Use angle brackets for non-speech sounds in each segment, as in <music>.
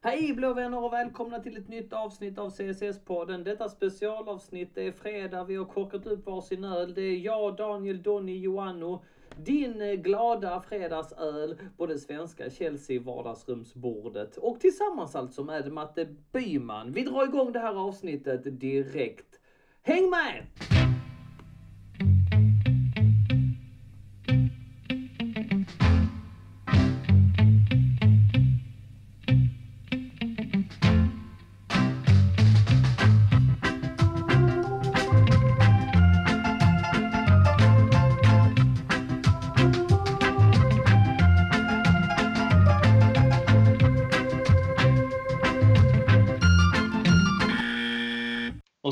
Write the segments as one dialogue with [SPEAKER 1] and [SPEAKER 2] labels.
[SPEAKER 1] Hej blå vänner och välkomna till ett nytt avsnitt av CSS-podden. Detta specialavsnitt det är fredag, vi har korkat upp varsin öl. Det är jag, Daniel, Donny, Joanno. Din eh, glada fredagsöl, på det svenska Chelsea vardagsrumsbordet och tillsammans alltså med Matte Byman. Vi drar igång det här avsnittet direkt. Häng med!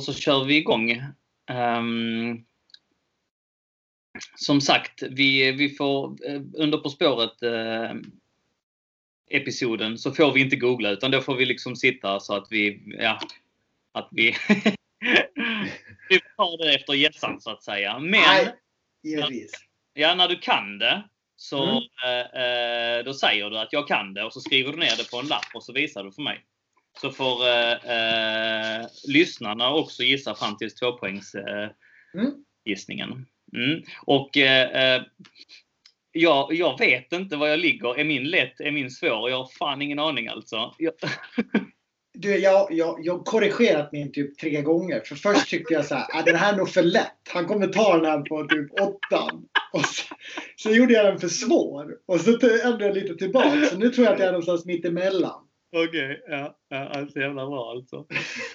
[SPEAKER 2] Så kör vi igång. Um, som sagt, vi, vi får eh, under På spåret uh, episoden så får vi inte googla utan då får vi liksom sitta så att vi, ja, att vi, <laughs> vi tar det efter gässan så att säga. Men,
[SPEAKER 3] Nej, givetvis.
[SPEAKER 2] ja när du kan det så
[SPEAKER 3] Mm.
[SPEAKER 2] eh, eh, då säger du att jag kan det och så skriver du ner det på en lapp och så visar du för mig. Så får eh, eh, lyssnarna också gissa fram till tvåpoängs eh,
[SPEAKER 3] Mm.
[SPEAKER 2] Mm. Och eh, eh, jag, jag vet inte var jag ligger. Är min lätt? Är min svår? Jag har fan ingen aning alltså. Jag, <laughs>
[SPEAKER 3] Du, jag, jag, jag korrigerat min typ tre gånger. För först tyckte jag så här, ah, den här är nog för lätt. Han kommer ta den här på typ åttan. Och så, så gjorde jag den för svår. Och så ändrade jag lite tillbaka. Så nu tror jag att jag är någonstans mitt
[SPEAKER 2] Okej, ja, ja, alltså jävla bra alltså. <laughs>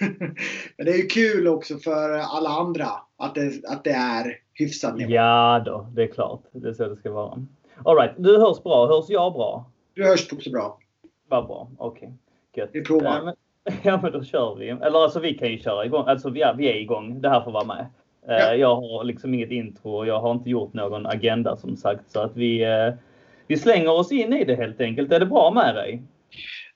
[SPEAKER 3] Men det är ju kul också för alla andra att det, att det är hyfsad nivå.
[SPEAKER 1] Ja då, det är klart. Det är så det ska vara. Alright, du hörs bra. Hörs jag bra?
[SPEAKER 3] Du hörs också bra.
[SPEAKER 1] Vad bra. Okej. Gött.
[SPEAKER 3] Vi provar.
[SPEAKER 1] Ja men, <laughs> ja, men då kör vi. Eller alltså vi kan ju köra igång. Alltså vi är, vi är igång. Det här får vara med. Eh,
[SPEAKER 3] Ja.
[SPEAKER 1] Jag har liksom inget intro och jag har inte gjort någon agenda som sagt. Så att vi, eh, vi slänger oss in i det helt enkelt. Är det bra med dig?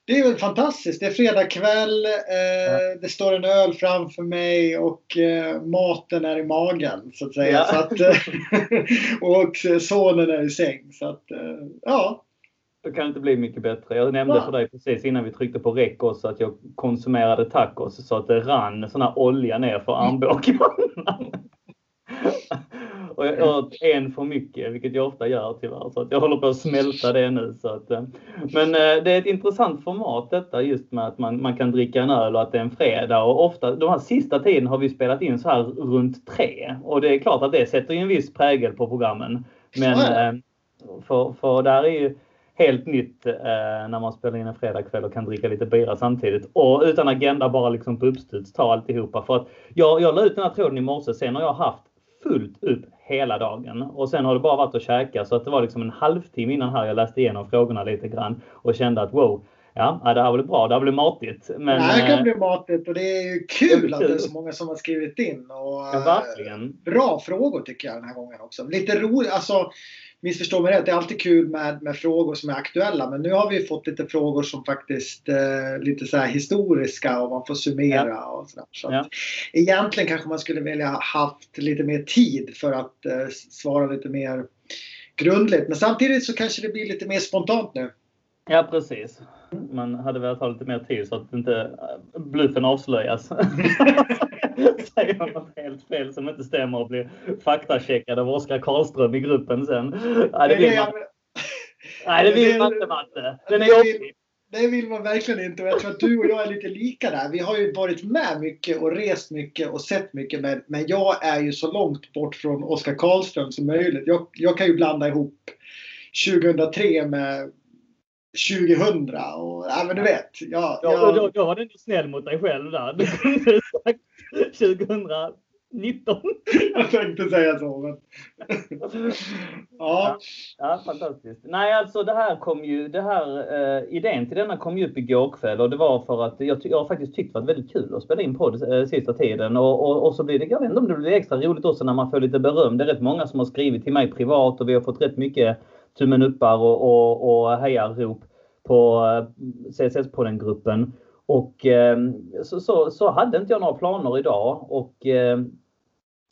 [SPEAKER 3] Det är väl fantastiskt. Det är fredag kväll. Eh, Det står en öl framför mig och eh, maten är i magen så att säga.
[SPEAKER 1] Ja.
[SPEAKER 3] Så att, eh, <laughs> och sonen är i säng. Så att, eh, ja.
[SPEAKER 1] Det kan inte bli mycket bättre. Jag nämnde
[SPEAKER 3] Ja.
[SPEAKER 1] för dig precis innan vi tryckte på räck också att jag konsumerade tacos så att det rann sån här olja ner för armbågarna. <laughs> <laughs> Och jag åt en för mycket, vilket jag ofta gör tyvärr. Så att jag håller på att smälta det nu. Så att, eh, men eh, det är ett intressant format detta just med att man, man kan dricka en öl och att det är en fredag. Och ofta, de här sista tiden har vi spelat in så här runt tre. Och det är klart att det sätter ju en viss prägel på programmen. Men eh, för, för där är ju helt nytt eh, när man spelar in en fredagkväll och kan dricka lite bira samtidigt. Och utan agenda bara liksom på uppstuds ta alltihopa. För att jag, jag la ut den här tråden i morse, sen har jag haft fullt upp hela dagen. Och sen har det bara varit att käka så att det var liksom en halvtimme innan här jag läste igenom frågorna lite grann och kände att wow, ja det här blev bra, det här blev matigt. Men,
[SPEAKER 3] det här kan
[SPEAKER 1] eh,
[SPEAKER 3] bli matigt och det är ju kul att det är så många som har skrivit in. Och,
[SPEAKER 1] ja,
[SPEAKER 3] eh,
[SPEAKER 1] verkligen.
[SPEAKER 3] bra frågor tycker jag den här gången också. Lite roligt, alltså missförstå mig rätt, det är alltid kul med, med frågor som är aktuella. Men nu har vi fått lite frågor som faktiskt eh, lite så historiska och man får summera och sådär. Så
[SPEAKER 1] Ja.
[SPEAKER 3] egentligen kanske man skulle vilja ha haft lite mer tid för att eh, svara lite mer grundligt. Men samtidigt så kanske det blir lite mer spontant nu.
[SPEAKER 1] Ja, precis. Man hade velat ha lite mer tid så att inte eh, bluffen avslöjas. <laughs> <laughs> Säger man något helt fel som inte stämmer och blir faktacheckad av Oskar Karlström i gruppen sen. Nej, det vill man, nej, det vill man inte, Matte. Den är jobbig.
[SPEAKER 3] Det vill man verkligen inte och jag tror att du och jag är lite lika där. Vi har ju varit med mycket och rest mycket och sett mycket men, men jag är ju så långt bort från Oskar Karlström som möjligt. Jag, jag kan ju blanda ihop 2003 med 2000 och ja men du vet. Jag,
[SPEAKER 1] Ja,
[SPEAKER 3] jag,
[SPEAKER 1] då, då var du snäll mot dig själv där. Du kunde sagt 2019. <laughs>
[SPEAKER 3] jag tänkte säga så. Men, <laughs> ja,
[SPEAKER 1] Ja, fantastiskt. Nej, alltså det här kom ju, det här eh, idén till denna kom ju upp igår kväll och det var för att jag, jag har faktiskt tyckt det varit väldigt kul att spela in podd eh, sista tiden och, och, och så blir det, jag vet inte om det blir extra roligt också när man får lite beröm. Det är rätt många som har skrivit till mig privat och vi har fått rätt mycket tummen uppar och, och, och hejarop på eh, CSS-podden-gruppen. Och eh, så, så, så hade inte jag några planer idag och eh,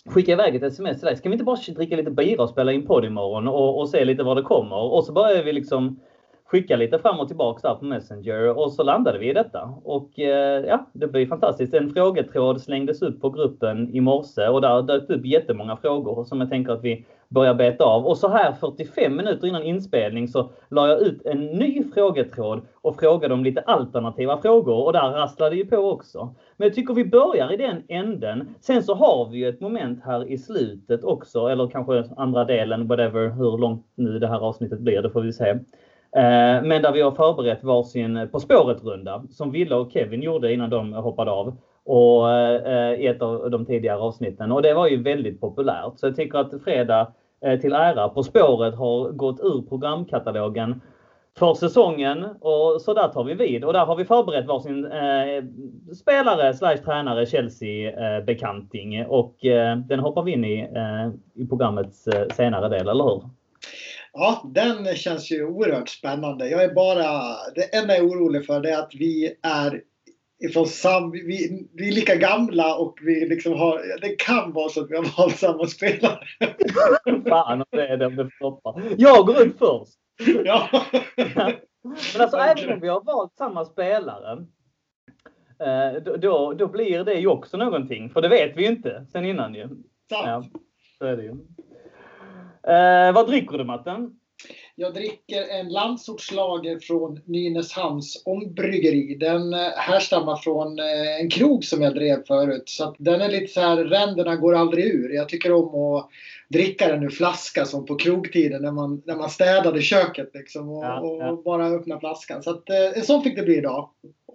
[SPEAKER 1] skicka iväg ett sms till dig. Ska vi inte bara dricka lite bira och spela in podd imorgon och, och se lite vad det kommer? Och så började vi liksom skicka lite fram och tillbaka där på Messenger och så landade vi i detta. Och eh, ja, det blir fantastiskt. En frågetråd slängdes upp på gruppen i morse och där dök upp jättemånga frågor som jag tänker att vi börjar beta av. Och så här 45 minuter innan inspelning så la jag ut en ny frågetråd och frågade om lite alternativa frågor och där rasslade ju på också. Men jag tycker vi börjar i den änden. Sen så har vi ju ett moment här i slutet också, eller kanske andra delen, whatever, hur långt nu det här avsnittet blir, det får vi se. Eh, men där vi har förberett varsin eh, På spåret-runda som Wille och Kevin gjorde innan de hoppade av och eh, i ett av de tidigare avsnitten. Och det var ju väldigt populärt. Så jag tycker att Fredag till ära På spåret har gått ur programkatalogen för säsongen och så där tar vi vid. Och där har vi förberett varsin eh, spelare slash tränare Chelsea-bekanting eh, och eh, den hoppar vi in i i programmets senare del, eller hur?
[SPEAKER 3] Ja, den känns ju oerhört spännande. Jag är bara, det enda jag är orolig för det är att vi är ifrån sam, vi, vi är lika gamla och vi liksom har, det kan vara så att vi har valt samma spelare. <laughs>
[SPEAKER 1] Fan om det är det om det floppar. Jag går ut först.
[SPEAKER 3] Ja.
[SPEAKER 1] Men alltså även om vi har valt samma spelare eh, då, då blir det ju också någonting. För det vet vi ju inte sen innan ju.
[SPEAKER 3] Sant.
[SPEAKER 1] Ja, så är det ju. Eh, vad dricker du Matten?
[SPEAKER 3] Jag dricker en landsortslager från Nynäshamns ångbryggeri. Den eh, härstammar från eh, en krog som jag drev förut. Så den är lite så här, ränderna går aldrig ur. Jag tycker om att dricka den ur flaska som på krogtiden när man, när man städade köket liksom och, ja, ja. och bara öppna flaskan. Så att, eh, så fick det bli idag.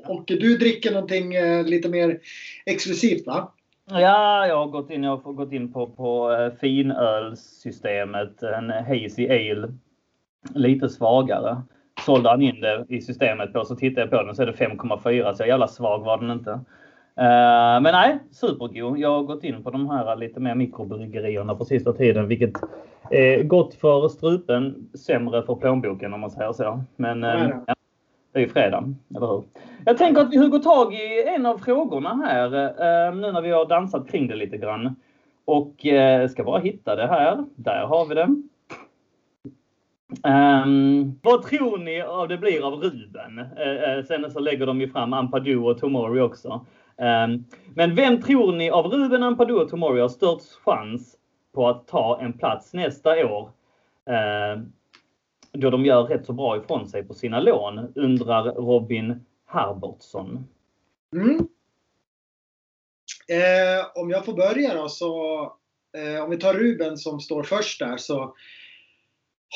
[SPEAKER 3] Och du dricker någonting lite mer exklusivt va?
[SPEAKER 1] Ja, jag har gått in, jag har gått in på, på eh, finölssystemet, en Hazy Ale. Lite svagare. Sålde han in det i systemet på så tittade jag på den så är det 5,4 så jävla svag var den inte. Uh, men nej, supergod. Jag har gått in på de här lite mer mikrobryggerierna på sista tiden vilket är gott för strupen, sämre för plånboken om man säger så. Men uh, ja, det är ju fredag, eller hur? Jag tänker att vi hugger tag i en av frågorna här eh, nu när vi har dansat kring det lite grann. Och eh, ska bara hitta det här. Där har vi det. Um, ehm, vad tror ni av det blir av Ruben? Uh, uh, sen så lägger de ju fram Ampadu och Tomori också. Um, men vem tror ni av Ruben, Ampadu och Tomori har störst chans på att ta en plats nästa år? Uh, då de gör rätt så bra ifrån sig på sina lån, undrar Robin Herbertsson.
[SPEAKER 3] Mm. Eh, om jag får börja då så, eh, om vi tar Ruben som står först där så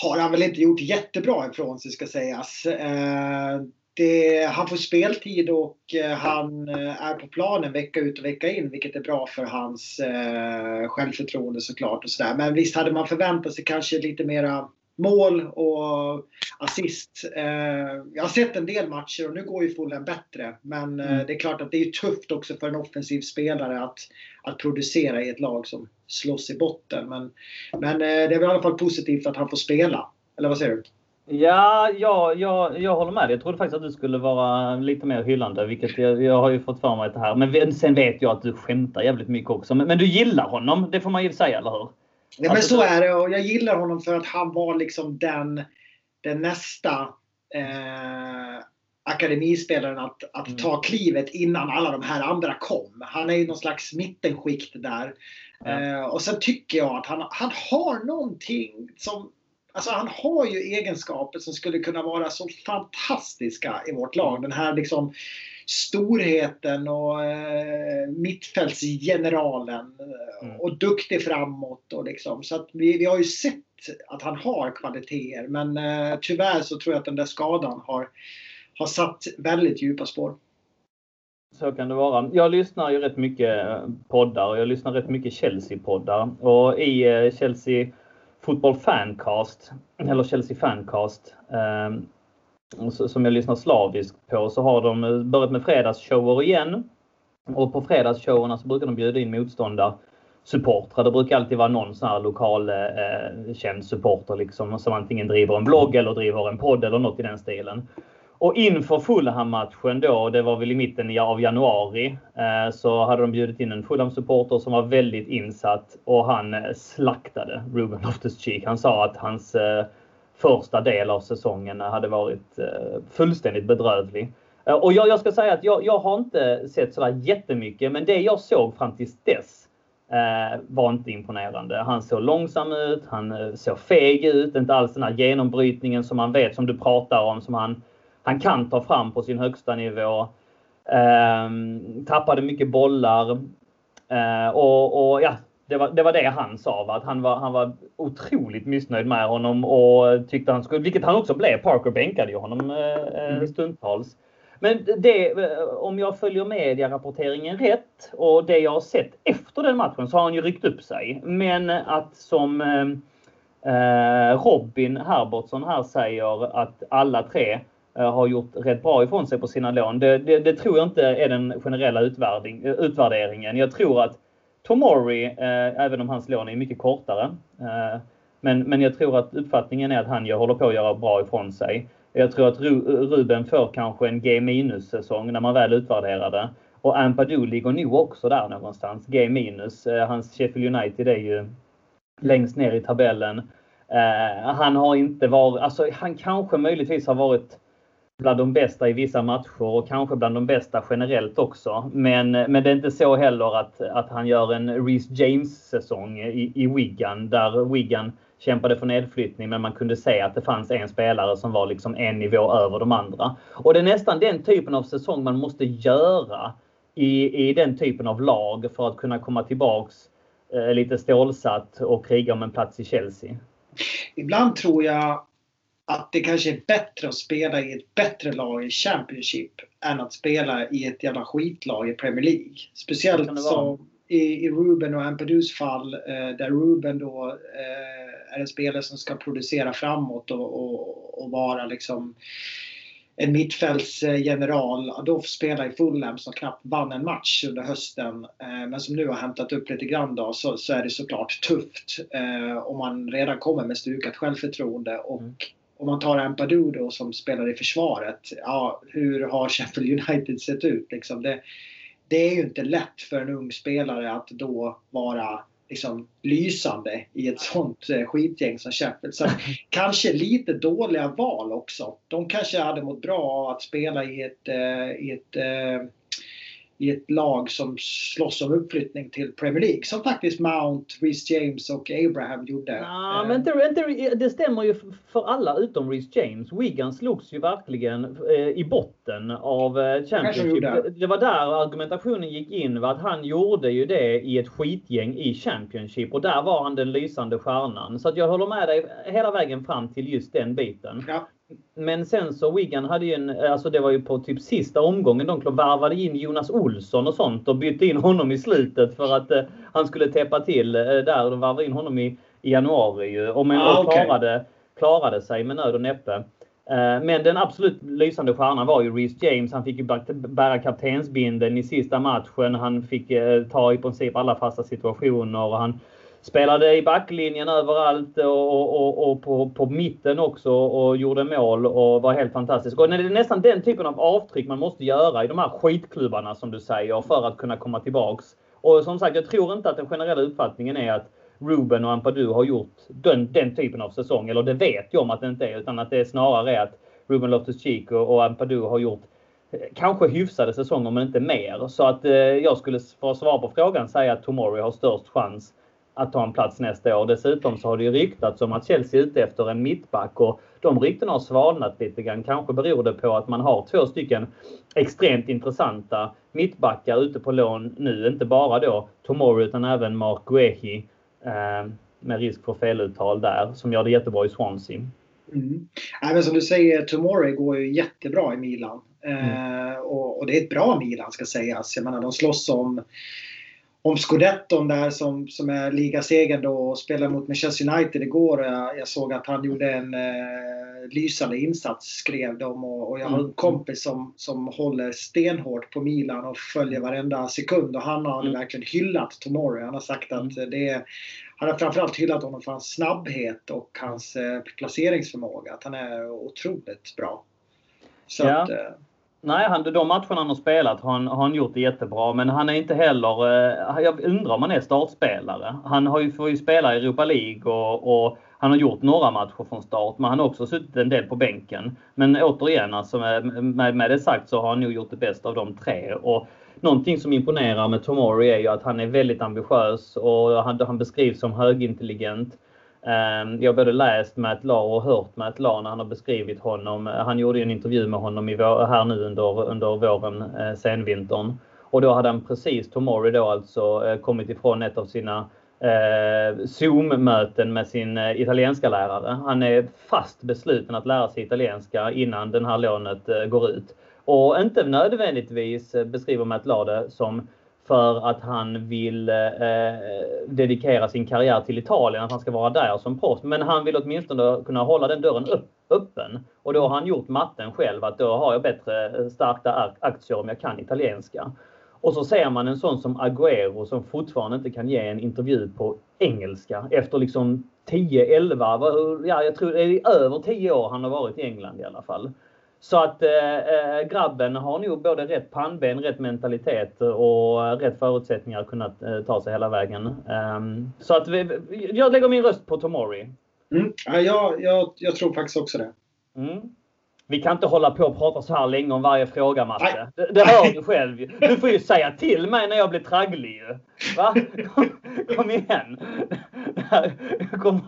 [SPEAKER 3] har han väl inte gjort jättebra ifrån sig ska sägas. Eh, det, han får speltid och eh, han eh, är på planen vecka ut och vecka in vilket är bra för hans eh, självförtroende såklart. Och så där. Men visst hade man förväntat sig kanske lite mera mål och assist. jag har sett en del matcher och nu går ju Fulham bättre. Men mm. det är klart att det är tufft också för en offensiv spelare att, att producera i ett lag som slåss i botten. Men, men det är väl i alla fall positivt att han får spela. Eller vad säger du?
[SPEAKER 1] Ja, ja, ja, jag håller med dig. Jag trodde faktiskt att du skulle vara lite mer hyllande, vilket jag, jag har ju fått för mig det här. Men sen vet jag att du skämtar jävligt mycket också. Men, men du gillar honom, det får man ju säga, eller hur?
[SPEAKER 3] Ja, men så är det och jag gillar honom för att han var liksom den, den nästa eh, akademispelaren att, att mm. ta klivet innan alla de här andra kom. Han är ju någon slags mittenskikt där. Ja. Eh, och sen tycker jag att han, han har någonting som Alltså han har ju egenskaper som skulle kunna vara så fantastiska i vårt lag. Den här liksom storheten och eh, mittfältsgeneralen mm. och duktig framåt. Och liksom. Så att vi, vi har ju sett att han har kvaliteter men eh, tyvärr så tror jag att den där skadan har, har satt väldigt djupa spår.
[SPEAKER 1] Så kan det vara. Jag lyssnar ju rätt mycket poddar och jag lyssnar rätt mycket Chelsea-poddar. Och i eh, Chelsea Football Fancast, eller Chelsea Fancast, ehm, som jag lyssnar slaviskt på, så har de eh, börjat med fredagsshower igen. Och på fredagsshowerna så brukar de bjuda in motståndarsupportrar. Det brukar alltid vara någon sån här lokal eh, eh, känd supporter liksom som antingen driver en blogg eller driver en podd eller något i den stilen. Och inför Fulham-matchen då, det var väl i mitten av januari, eh, så hade de bjudit in en Fulham-supporter som var väldigt insatt och han eh, slaktade Ruben Loftus-Cheek. Han sa att hans, eh, första del av säsongen hade varit fullständigt bedrövlig. Och jag, jag ska säga att jag, jag har inte sett sådär jättemycket, men det jag såg fram tills dess var inte imponerande. Han såg långsam ut, han såg feg ut, inte alls den här genombrytningen som man vet, som du pratar om, som han, han kan ta fram på sin högsta nivå. Eh, tappade mycket bollar. Eh, och, och ja, det var, det var det han sa, va? att han var, han var otroligt missnöjd med honom och tyckte han skulle, vilket han också blev. Parker bänkade ju honom eh, mm. stundtals. Men det, om jag följer medierapporteringen rätt och det jag har sett efter den matchen så har han ju ryckt upp sig. Men att som eh, Robin Herbertsson här säger att alla tre eh, Eh, har gjort rätt bra ifrån sig på sina lån. Det, det, det tror jag inte är den generella eh, utvärderingen. Jag tror att Tomori, eh, även om hans lån är mycket kortare, eh, men, men jag tror att uppfattningen är att han håller på att göra bra ifrån sig. Jag tror att Ruben får kanske en G minus-säsong när man väl utvärderar det. Och Ampadu ligger nog också där någonstans. G minus. Eh, hans Sheffield United är ju längst ner i tabellen. Eh, han har inte varit, alltså han kanske möjligtvis har varit bland de bästa i vissa matcher och kanske bland de bästa generellt också. Men, men det är inte så heller att, att han gör en Reece James säsong i, i Wigan där Wigan kämpade för nedflyttning men man kunde se att det fanns en spelare som var liksom en nivå över de andra. Och det är nästan den typen av säsong man måste göra i, i den typen av lag för att kunna komma tillbaks eh, lite stålsatt och kriga om en plats i Chelsea.
[SPEAKER 3] Ibland tror jag att det kanske är bättre att spela i ett bättre lag i Championship än att spela i ett jävla skitlag i Premier League. Speciellt som i, i Ruben och Ampedus fall eh, där Ruben då eh, är en spelare som ska producera framåt och, och, och vara liksom en mittfältsgeneral. Adolf spelar i Fulham som knappt vann en match under hösten. Eh, men som nu har hämtat upp lite grann då, så, så är det såklart tufft. Eh, om man redan kommer med stukat självförtroende. Och mm. Om man tar Ampadu då som spelar i försvaret. Ja, hur har Sheffield United sett ut? Liksom det, det är ju inte lätt för en ung spelare att då vara liksom lysande i ett sånt eh, skitgäng som Sheffield. Så <laughs> kanske lite dåliga val också. De kanske hade mått bra av att spela i ett, eh, i ett eh, i ett lag som slåss om uppflyttning till Premier League. Som faktiskt Mount, Reece James och Abraham gjorde.
[SPEAKER 1] Ja, men inte, inte, det stämmer ju för alla utom Reece James. Wigan slogs ju verkligen eh, i botten av eh, Championship. Det. det var där argumentationen gick in. Var att han gjorde ju det i ett skitgäng i Championship och där var han den lysande stjärnan. Så att jag håller med dig hela vägen fram till just den biten. Ja. Men sen så Wigan hade ju en, alltså det var ju på typ sista omgången de varvade in Jonas Olsson och sånt och bytte in honom i slutet för att eh, han skulle täppa till eh, där. De varvade in honom i, i januari ju och men ah, okay. klarade, klarade sig med nöd och näppe. Eh, men den absolut lysande stjärnan var ju Reece James. Han fick ju bära kaptensbinden i sista matchen. Han fick eh, ta i princip alla fasta situationer och han spelade i backlinjen överallt och, och, och på, på, mitten också och gjorde mål och var helt fantastisk. Och det är nästan den typen av avtryck man måste göra i de här skitklubbarna som du säger för att kunna komma tillbaks. Och som sagt, jag tror inte att den generella uppfattningen är att Ruben och Ampadu har gjort den, den typen av säsong. Eller det vet jag om att det inte är. Utan att det är snarare att Ruben Loftus-Cheek och, och Ampadu har gjort eh, kanske hyfsade säsonger men inte mer. Så att eh, jag skulle för att svara på frågan säga att Tomori har störst chans att ta en plats nästa år. Dessutom så har det ju ryktats om att Chelsea är ute efter en mittback och de ryktena har svalnat lite grann. Kanske beror det på att man har två stycken extremt intressanta mittbackar ute på lån nu. Inte bara då Tomori utan även Mark Guehi eh, med risk för feluttal där som gör det jättebra i Swansea.
[SPEAKER 3] Mm. Men som du säger, Tomori går ju jättebra i Milan. Mm. Eh, och, och, det är ett bra Milan ska sägas. Jag menar de slåss om om scudetton där som, som är ligasegern då och spelar mot Manchester United igår. Jag, jag såg att han gjorde en eh, lysande insats skrev de och, och jag har en mm. kompis som, som håller stenhårt på Milan och följer varenda sekund och han har mm. verkligen hyllat Tomori. Han har sagt att mm. det är, han har framförallt hyllat honom för hans snabbhet och hans eh, placeringsförmåga. Att han är otroligt bra. Så
[SPEAKER 1] ja. att, eh, Nej, han, de matcherna han har spelat har han, har han gjort det jättebra. Men han är inte heller... Eh, jag undrar om han är startspelare. Han har ju, får ju spela i Europa League och, och han har gjort några matcher från start. Men han har också suttit en del på bänken. Men återigen, alltså med, med, med det sagt så har han nog gjort det bästa av de tre. Och någonting som imponerar med Tomori är ju att han är väldigt ambitiös och han, han beskrivs som högintelligent. Ehm, jag har både läst Matt Law och hört Matt Law när han har beskrivit honom. Han gjorde en intervju med honom i vår, här nu under, under våren, eh, senvintern. Och då hade han precis, Tomori då alltså, eh, kommit ifrån ett av sina eh, Zoom-möten med sin eh, italienska lärare. Han är fast besluten att lära sig italienska innan den här lånet eh, går ut. Och inte nödvändigtvis eh, beskriver Matt Law det som för att han vill eh, dedikera sin karriär till Italien, att han ska vara där som proffs. Men han vill åtminstone kunna hålla den dörren upp, öppen. Och då har han gjort matten själv att då har jag bättre eh, starka aktier om jag kan italienska. Och så ser man en sån som Agüero som fortfarande inte kan ge en intervju på engelska efter liksom 10, 11, ja jag tror det är över 10 år han har varit i England i alla fall. Så att eh, grabben har nog både rätt pannben, rätt mentalitet och rätt förutsättningar att kunna eh, ta sig hela vägen. Um, så att vi, jag lägger min röst på Tomori.
[SPEAKER 3] Mm. Ja, jag, jag, jag tror faktiskt också det.
[SPEAKER 1] Mm. Vi kan inte hålla på och prata så här länge om varje fråga, Matte. Det, det hör du själv. Du får ju säga till mig när jag blir tragglig ju. Va? Kom, kom igen. Kom,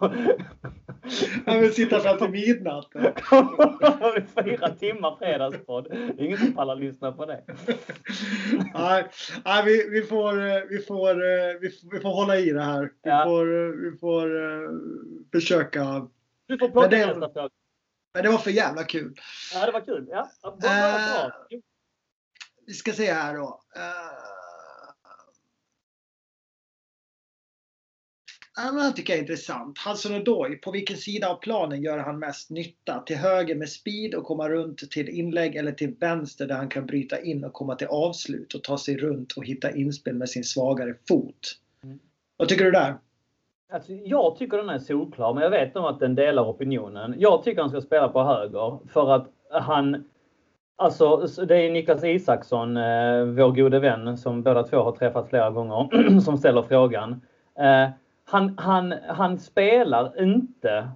[SPEAKER 3] han vill sitta fram till midnatt.
[SPEAKER 1] Fyra timmar fredagspodd. Det är ingen som pallar lyssna på det.
[SPEAKER 3] nej, nej vi, vi, får, vi, får, vi, får, vi får hålla i det här. Vi ja. får, vi får försöka.
[SPEAKER 1] Du får plocka nästa fråga.
[SPEAKER 3] Men det var för jävla kul.
[SPEAKER 1] Ja, det var kul. Ja, bra, bra.
[SPEAKER 3] Uh, vi ska se här då. Han tycker jag är intressant. Hudson Odoi, på vilken sida av planen gör han mest nytta? Till höger med speed och komma runt till inlägg eller till vänster där han kan bryta in och komma till avslut och ta sig runt och hitta inspel med sin svagare fot. Mm. Vad tycker du där?
[SPEAKER 1] Alltså, jag tycker den är solklar, men jag vet nog att den delar opinionen. Jag tycker han ska spela på höger för att han Alltså, det är Niklas Isaksson, eh, vår gode vän, som båda två har träffat flera gånger, <clears throat> som ställer frågan. Eh, han, han, han spelar inte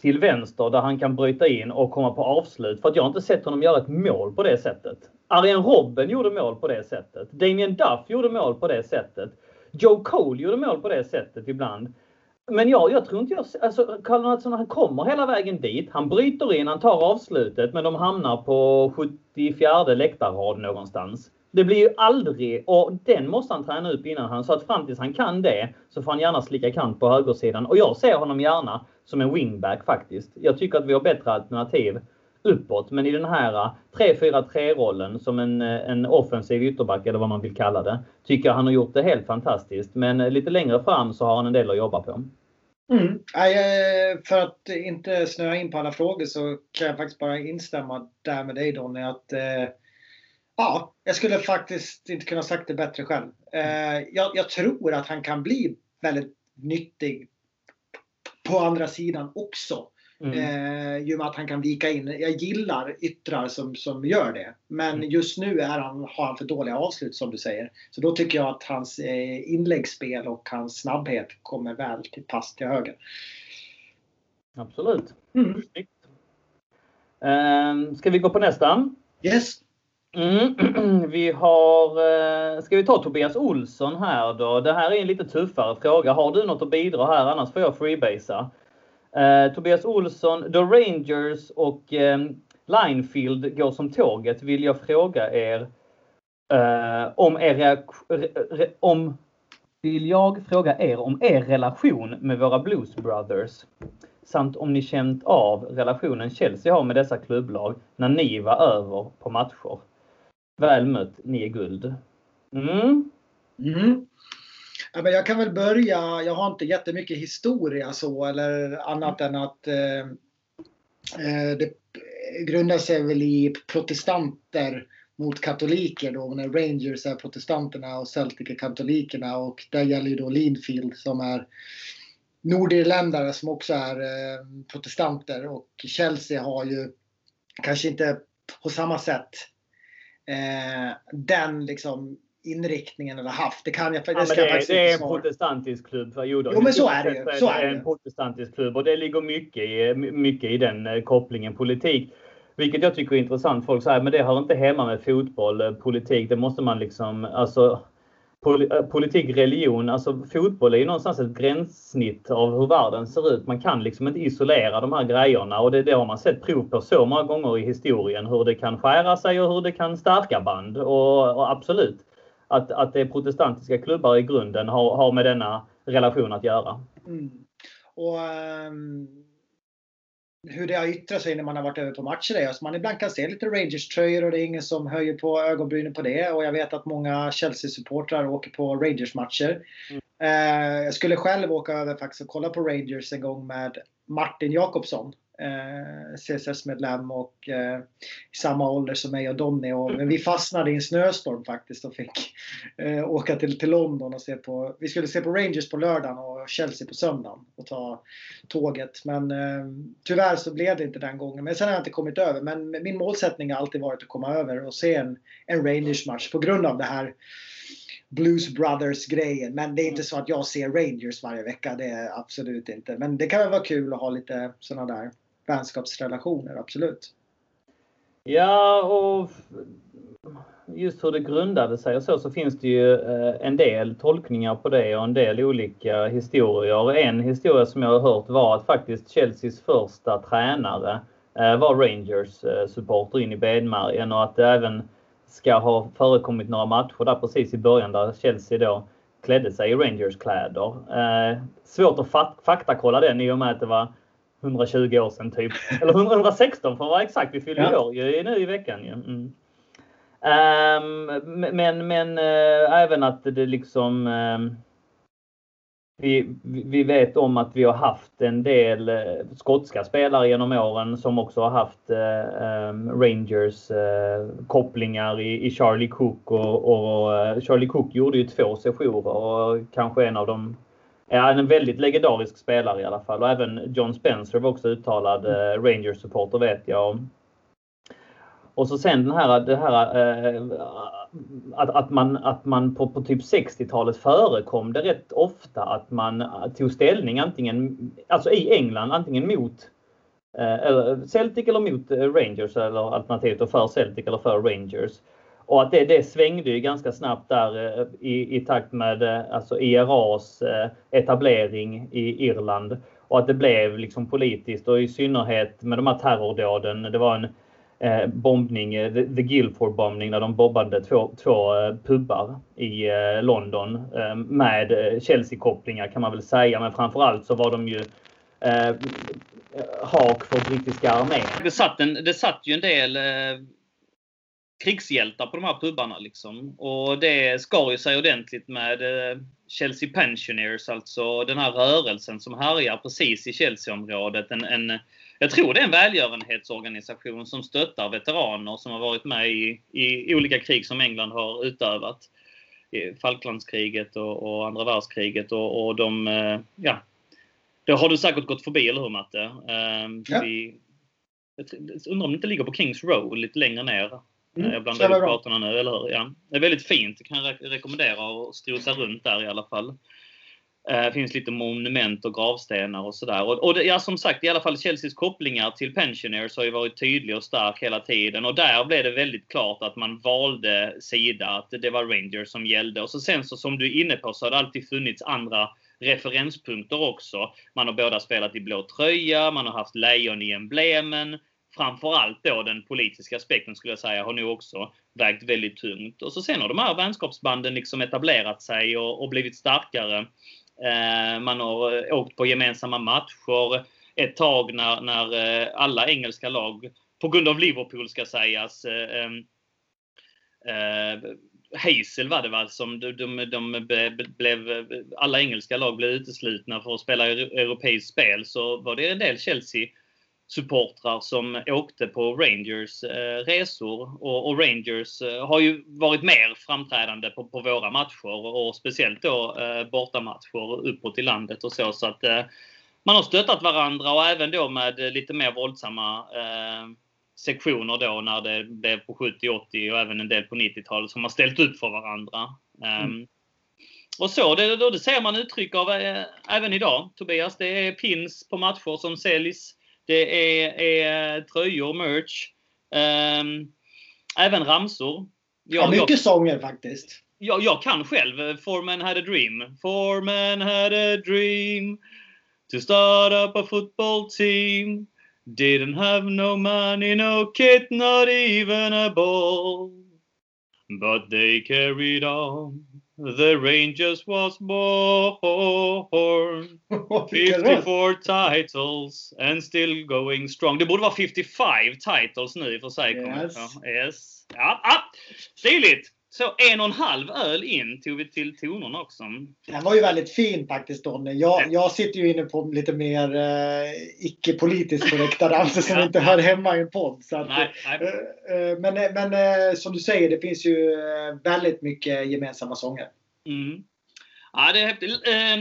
[SPEAKER 1] till vänster där han kan bryta in och komma på avslut. För att jag har inte sett honom göra ett mål på det sättet. Arjen Robben gjorde mål på det sättet. Damien Duff gjorde mål på det sättet. Joe Cole gjorde mål på det sättet ibland. Men jag, jag tror inte jag... Alltså, Karl Mattsson, han kommer hela vägen dit. Han bryter in, han tar avslutet, men de hamnar på 74 läktarrad någonstans. Det blir ju aldrig, och den måste han träna upp innan han, så att fram tills han kan det så får han gärna slicka kant på högersidan. Och jag ser honom gärna som en wingback faktiskt. Jag tycker att vi har bättre alternativ uppåt. Men i den här eh, 3-4-3 rollen som en, eh, en offensiv ytterback eller vad man vill kalla det. Tycker jag han har gjort det helt fantastiskt. Men eh, lite längre fram så har han en del att jobba på.
[SPEAKER 3] Mm. För att inte snöa in på alla frågor så kan jag faktiskt bara instämma där med dig Donny att Ja, jag skulle faktiskt inte kunna sagt det bättre själv. Jag, jag, tror att han kan bli väldigt nyttig på andra sidan också. Mm. Eh, med att han kan vika in. Jag gillar yttrar som, som gör det. Men mm. just nu är han, har han för dåliga avslut som du säger. Så då tycker jag att hans eh, inläggsspel och hans snabbhet kommer väl till pass till höger.
[SPEAKER 1] Absolut. Mm. Eh, ska vi gå på nästa?
[SPEAKER 3] Yes.
[SPEAKER 1] Mm. <clears throat> Vi har, eh, ska vi ta Tobias Olsson här då? Det här är en lite tuffare fråga. Har du något att bidra här? Annars får jag freebasea. Eh, Tobias Olsson, då Rangers och eh, Linefield går som tåget vill jag fråga er eh, om er re, om vill jag fråga er om er relation med våra Blues Brothers samt om ni känt av relationen Chelsea har med dessa klubblag när ni var över på matcher. Väl mött, ni är guld. Mm.
[SPEAKER 3] Mm. Ja, men jag kan väl börja. Jag har inte jättemycket historia så eller annat än att eh, eh, det grundar sig väl i protestanter mot katoliker då när Rangers är protestanterna och Celtic är katolikerna. Och där gäller ju då Linfield som är nordirländare som också är eh, protestanter. Och Chelsea har ju kanske inte på samma sätt eh, den liksom inriktningen eller haft. Det kan jag, det
[SPEAKER 4] ja,
[SPEAKER 3] ska jag
[SPEAKER 4] det,
[SPEAKER 3] faktiskt
[SPEAKER 4] det är en protestantisk klubb. Jo, då,
[SPEAKER 3] Jo, men så är det ju. Så är
[SPEAKER 4] det
[SPEAKER 3] det.
[SPEAKER 4] en protestantisk klubb och det ligger mycket i, mycket i den eh, kopplingen. Politik, vilket jag tycker är intressant. Folk säger men det hör inte hemma med fotboll. eh, Politik, det måste man liksom... Alltså, eh, politik, religion. Alltså fotboll är ju någonstans ett gränssnitt av hur världen ser ut. Man kan liksom inte isolera de här grejerna och det, det har man sett prov på så många gånger i historien. Hur det kan skära sig och hur det kan stärka band. Och, och absolut, att, att det är protestantiska klubbar i grunden har, har med denna relation att göra.
[SPEAKER 3] Mm. Och ehm, hur det har yttrat sig när man har varit över på matcher är att man ibland kan se lite Rangers-tröjor och det är ingen som höjer på ögonbrynen på det. Och jag vet att många Chelsea-supportrar åker på Rangers-matcher.
[SPEAKER 4] Mm.
[SPEAKER 3] Eh, jag skulle själv åka över faktiskt och kolla på Rangers en gång med Martin Jakobsson. Eh, CSS-medlem och eh, i samma ålder som mig och Donny. Och, men vi fastnade i en snöstorm faktiskt och fick eh, åka till, till London och se på... Vi skulle se på Rangers på lördagen och Chelsea på söndagen och ta tåget. Men eh, tyvärr så blev det inte den gången. Men sen har jag inte kommit över. Men min målsättning har alltid varit att komma över och se en, en Rangers-match på grund av det här Blues Brothers-grejen. Men det är inte så att jag ser Rangers varje vecka. Det är absolut inte. Men det kan väl vara kul att ha lite sådana där vänskapsrelationer, absolut.
[SPEAKER 4] Ja, och just hur det grundade sig och så, så finns det ju eh, en del tolkningar på det och en del olika historier. En historia som jag har hört var att faktiskt Chelseas första tränare eh, var Rangers eh, supporter in i benmärgen och att det även ska ha förekommit några matcher där precis i början där Chelsea då klädde sig i Rangers kläder. Svårt att fak faktakolla den i och med att det var 120 år sedan typ. Eller 116 för att vara exakt. Vi fyller
[SPEAKER 3] Ja.
[SPEAKER 4] år ju nu i veckan ju. Mm. Ehm, men men eh, även att det liksom ehm, vi, vi vet om att vi har haft en del eh, skotska spelare genom åren som också har haft ehm, Rangers kopplingar i, i Charlie Cook och, och Charlie Cook gjorde ju två sessioner och kanske en av dem Ja, en väldigt legendarisk spelare i alla fall. Och även John Spencer var också uttalad eh, Rangers-supporter vet jag. Och så sen den här, det här eh, att, att man, att man på, på typ 60-talet förekom det rätt ofta att man tog ställning antingen, alltså i England, antingen mot eh, eller Celtic eller mot eh, Rangers eller alternativt för Celtic eller för Rangers. Och att det, det svängde ju ganska snabbt där eh, i, i takt med eh, alltså IRAs eh, etablering i Irland. Och att det blev liksom politiskt och i synnerhet med de här terrordåden. Det var en eh, bombning, the, the Guildford-bombning, när de bombade två, två pubbar i eh, London eh, med Chelsea-kopplingar kan man väl säga. Men framförallt så var de ju eh, hak för brittiska armén.
[SPEAKER 1] Det satt, en, det satt ju en del eh, krigshjältar på de här pubbarna. Liksom. Och det skar ju sig ordentligt med eh, Chelsea Pensioners, alltså den här rörelsen som härjar precis i Chelsea-området. En, en, jag tror det är en välgörenhetsorganisation som stöttar veteraner som har varit med i, i olika krig som England har utövat. Falklandskriget och, och andra världskriget och, och de, eh, ja. Det har du säkert gått förbi, eller hur Matte? Eh,
[SPEAKER 3] Ja.
[SPEAKER 1] vi, jag undrar om det inte ligger på Kings Road lite längre ner.
[SPEAKER 3] Mm,
[SPEAKER 1] Jag blandar ihop gatorna nu, eller hur? Ja. Det är väldigt fint. Jag kan re rekommendera att strosa runt där i alla fall. Eh, Det finns lite monument och gravstenar och sådär. Och, och det, ja, som sagt, i alla fall Chelseas kopplingar till pensioners har ju varit tydlig och stark hela tiden. Och där blev det väldigt klart att man valde sida, att det var Rangers som gällde. Och så sen så som du är inne på så har det alltid funnits andra referenspunkter också. Man har båda spelat i blå tröja, man har haft lejon i emblemen. Framförallt då den politiska aspekten skulle jag säga har nu också vägt väldigt tungt. Och så sen har de här vänskapsbanden liksom etablerat sig och, och blivit starkare. Eh, man har eh, åkt på gemensamma matcher ett tag när, när eh, alla engelska lag, på grund av Liverpool ska sägas, eh, eh, Hazel var det va, som de, de, de be- blev, alla engelska lag blev uteslutna för att spela europeiskt spel så var det en del Chelsea supportrar som åkte på Rangers eh, resor. Och, och Rangers eh, har ju varit mer framträdande på, på våra matcher och speciellt då eh, bortamatcher uppåt i landet och så. så att eh, man har stöttat varandra och även då med lite mer våldsamma eh, sektioner då när det blev på 70, 80 och även en del på 90-talet som har ställt upp för varandra. Mm. Och så, det, det ser man uttryck av äh, även idag, Tobias. Det är pins på matcher som säljs. Det är, är tröjor, merch. Um, även ramsor.
[SPEAKER 3] Jag, ja, mycket jag, sånger faktiskt.
[SPEAKER 1] Jag, jag kan själv eh, Foreman had a dream. Foreman had a dream to start up a football team. Didn't have no money, no kit, not even a ball. But they carried on. The Rangers was born. <laughs> 54 titles and still going strong. Det borde vara 55 titles nu i och för sig. Yes. yes. Ja, ja. Stiligt! Så en och en halv öl in tog vi till tonerna också.
[SPEAKER 3] Den var ju väldigt fin faktiskt Donny. Jag, jag sitter ju inne på lite mer eh, icke-politiskt korrekta ramsor som ja. inte hör hemma i en podd. Så att, nej, nej. Eh, eh men men eh, som du säger, det finns ju eh, väldigt mycket gemensamma sånger. Mm.
[SPEAKER 1] Ja, det är häftigt. Eh,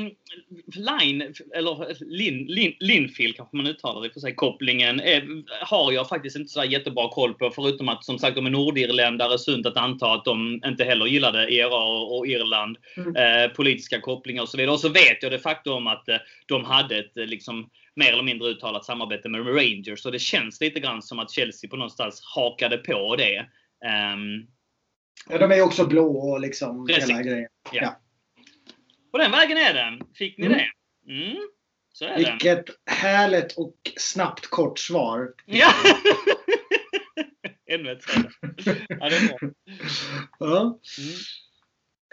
[SPEAKER 1] line, eller Lin, Lin, Linfield kanske man uttalar det för sig, kopplingen är, har jag faktiskt inte så jättebra koll på. Förutom att som sagt de är nordirländare, sunt att anta att de inte heller gillade ERA och, och Irland. Mm. Eh, politiska kopplingar och så vidare. Och så vet jag de facto om att eh, de hade ett eh, liksom, mer eller mindre uttalat samarbete med Rangers. Så det känns lite grann som att Chelsea på någonstans hakade på det. Um,
[SPEAKER 3] ja, de är ju också blå och liksom Precis. hela grejen. Ja. ja.
[SPEAKER 1] På den vägen är den. Fick ni mm. det? Mm.
[SPEAKER 3] Så är Vilket det. härligt och snabbt kort svar.
[SPEAKER 1] Ja! <laughs> Ännu ett svar. Ja, det är bra. <laughs>
[SPEAKER 3] Ja.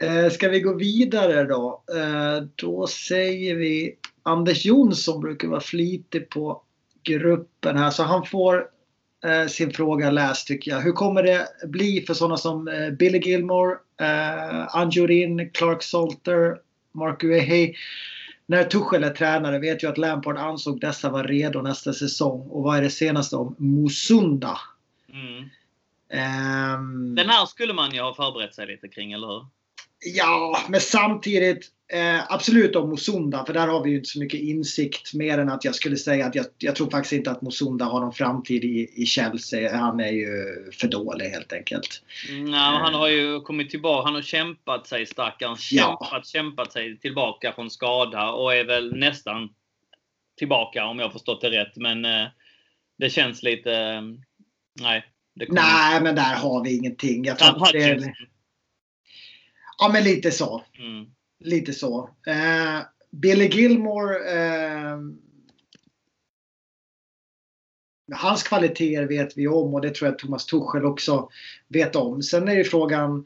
[SPEAKER 3] Mm. Eh, ska vi gå vidare då? Eh, då säger vi Anders Jonsson brukar vara flitig på gruppen här så han får eh, sin fråga läst tycker jag. Hur kommer det bli för sådana som eh, Billy Gilmore, eh, Anjurin, Clark Salter, Mark Uehi. När Tuchel är tränare vet jag att Lampard ansåg dessa var redo nästa säsong. Och vad är det senaste om Musunda? Mm.
[SPEAKER 1] Um, Den här skulle man ju ha förberett sig lite kring, eller hur?
[SPEAKER 3] Ja, men samtidigt Eh, absolut om Mosunda, för där har vi ju inte så mycket insikt mer än att jag skulle säga att jag, jag tror faktiskt inte att Mosunda har någon framtid i, i Chelsea. Han är ju för dålig helt enkelt.
[SPEAKER 1] Mm, han har ju kommit tillbaka. Han har kämpat sig stackaren. Kämpat, ja. kämpat sig tillbaka från skada och är väl nästan tillbaka om jag förstått det rätt. Men eh, det känns lite... Eh, nej.
[SPEAKER 3] nej, men där har vi ingenting. Jag tror Ja, men lite så. Mm. Lite så. Eh, Billy Gilmore. Eh, hans kvaliteter vet vi om och det tror jag Thomas Tuchel också vet om. Sen är det frågan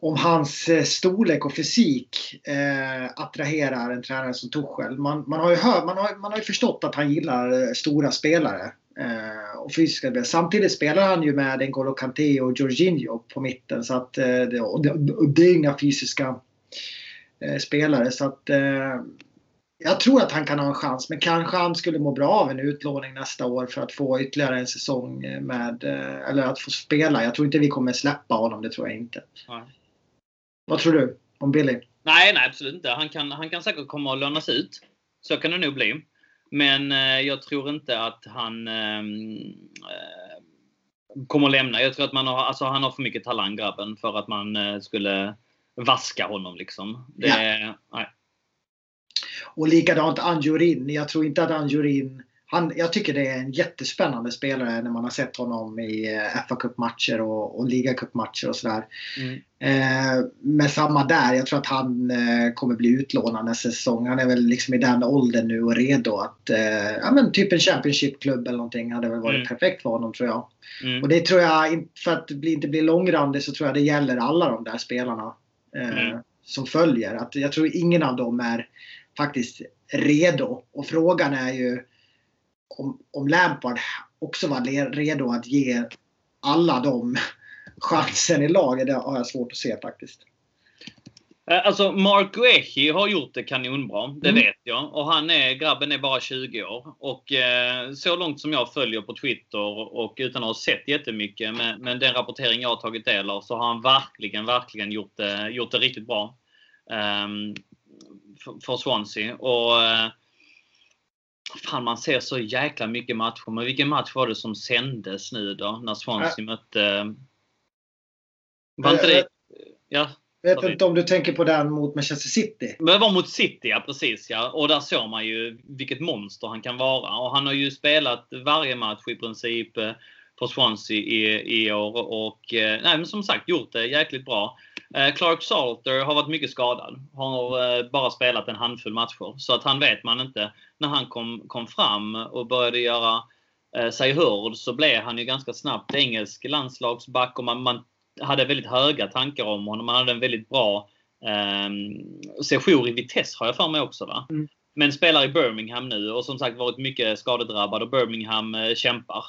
[SPEAKER 3] om hans eh, storlek och fysik eh, attraherar en tränare som Tuchel. Man, man, har ju hört, man, har, man har ju förstått att han gillar eh, stora spelare. Eh, och fysiska spelare. Samtidigt spelar han ju med N'Golo Kanté och Jorginho på mitten. Så att, eh, och det, och är inga fysiska eh, spelare. Så att, eh, jag tror att han kan ha en chans, men kanske han skulle må bra av en utlåning nästa år för att få ytterligare en säsong med, eller att få spela. Jag tror inte vi kommer släppa honom, det tror jag inte. Nej. Vad tror du om Billy?
[SPEAKER 1] Nej, nej absolut inte. Han kan, han kan säkert komma att lånas ut. Så kan det nog bli. Men eh, jag tror inte att han ehm, eh, kommer att lämna. Jag tror att man har, alltså, han har för mycket talang grabben för att man eh, skulle vaska honom liksom. Det, ja. nej.
[SPEAKER 3] Och likadant Anjurin. Jag tror inte att Anjurin han, jag tycker det är en jättespännande spelare när man har sett honom i eh, fa Cup-matcher och, och ligacup-matcher och sådär. Mm. Eh, men samma där, jag tror att han eh, kommer bli utlånad nästa säsong. Han är väl liksom i den åldern nu och redo att, eh, ja men typ en Championship-klubb eller någonting hade väl varit mm. perfekt för honom tror jag. Mm. Och det tror jag, för att bli, inte bli långrandig så tror jag det gäller alla de där spelarna eh, mm. som följer. Att jag tror ingen av dem är faktiskt redo. Och frågan är ju om, om Lampard också var redo att ge alla dem <laughs> chansen i laget, det har jag svårt att se faktiskt.
[SPEAKER 1] Eh, alltså Mark Guehi har gjort det kanonbra, det mm. vet jag. Och han är, grabben är bara 20 år. Och eh, så långt som jag följer på Twitter och utan att ha sett jättemycket, men, men den rapportering jag har tagit del av, så har han verkligen, verkligen gjort det, gjort det riktigt bra. Um, för, för Swansea. Och, uh, Fan, man ser så jäkla mycket matcher. Men vilken match var det som sändes nu då? När Swansea mötte... Var inte det... Ja.
[SPEAKER 3] Jag vet inte om du tänker på den mot Manchester City?
[SPEAKER 1] Men det var mot City, ja precis. Ja. Och där såg man ju vilket monster han kan vara. Och han har ju spelat varje match i princip för Swansea i, i år. Och nej, men som sagt gjort det jäkligt bra. Clark Salter har varit mycket skadad. Har bara spelat en handfull matcher. Så att han vet man inte. När han kom, kom fram och började göra sig hörd så blev han ju ganska snabbt engelsk landslagsback och man, man hade väldigt höga tankar om honom. Han hade en väldigt bra eh, sejour i Vitesse har jag för mig också. Va? Mm. Men spelar i Birmingham nu och som sagt varit mycket skadedrabbad och Birmingham eh, kämpar.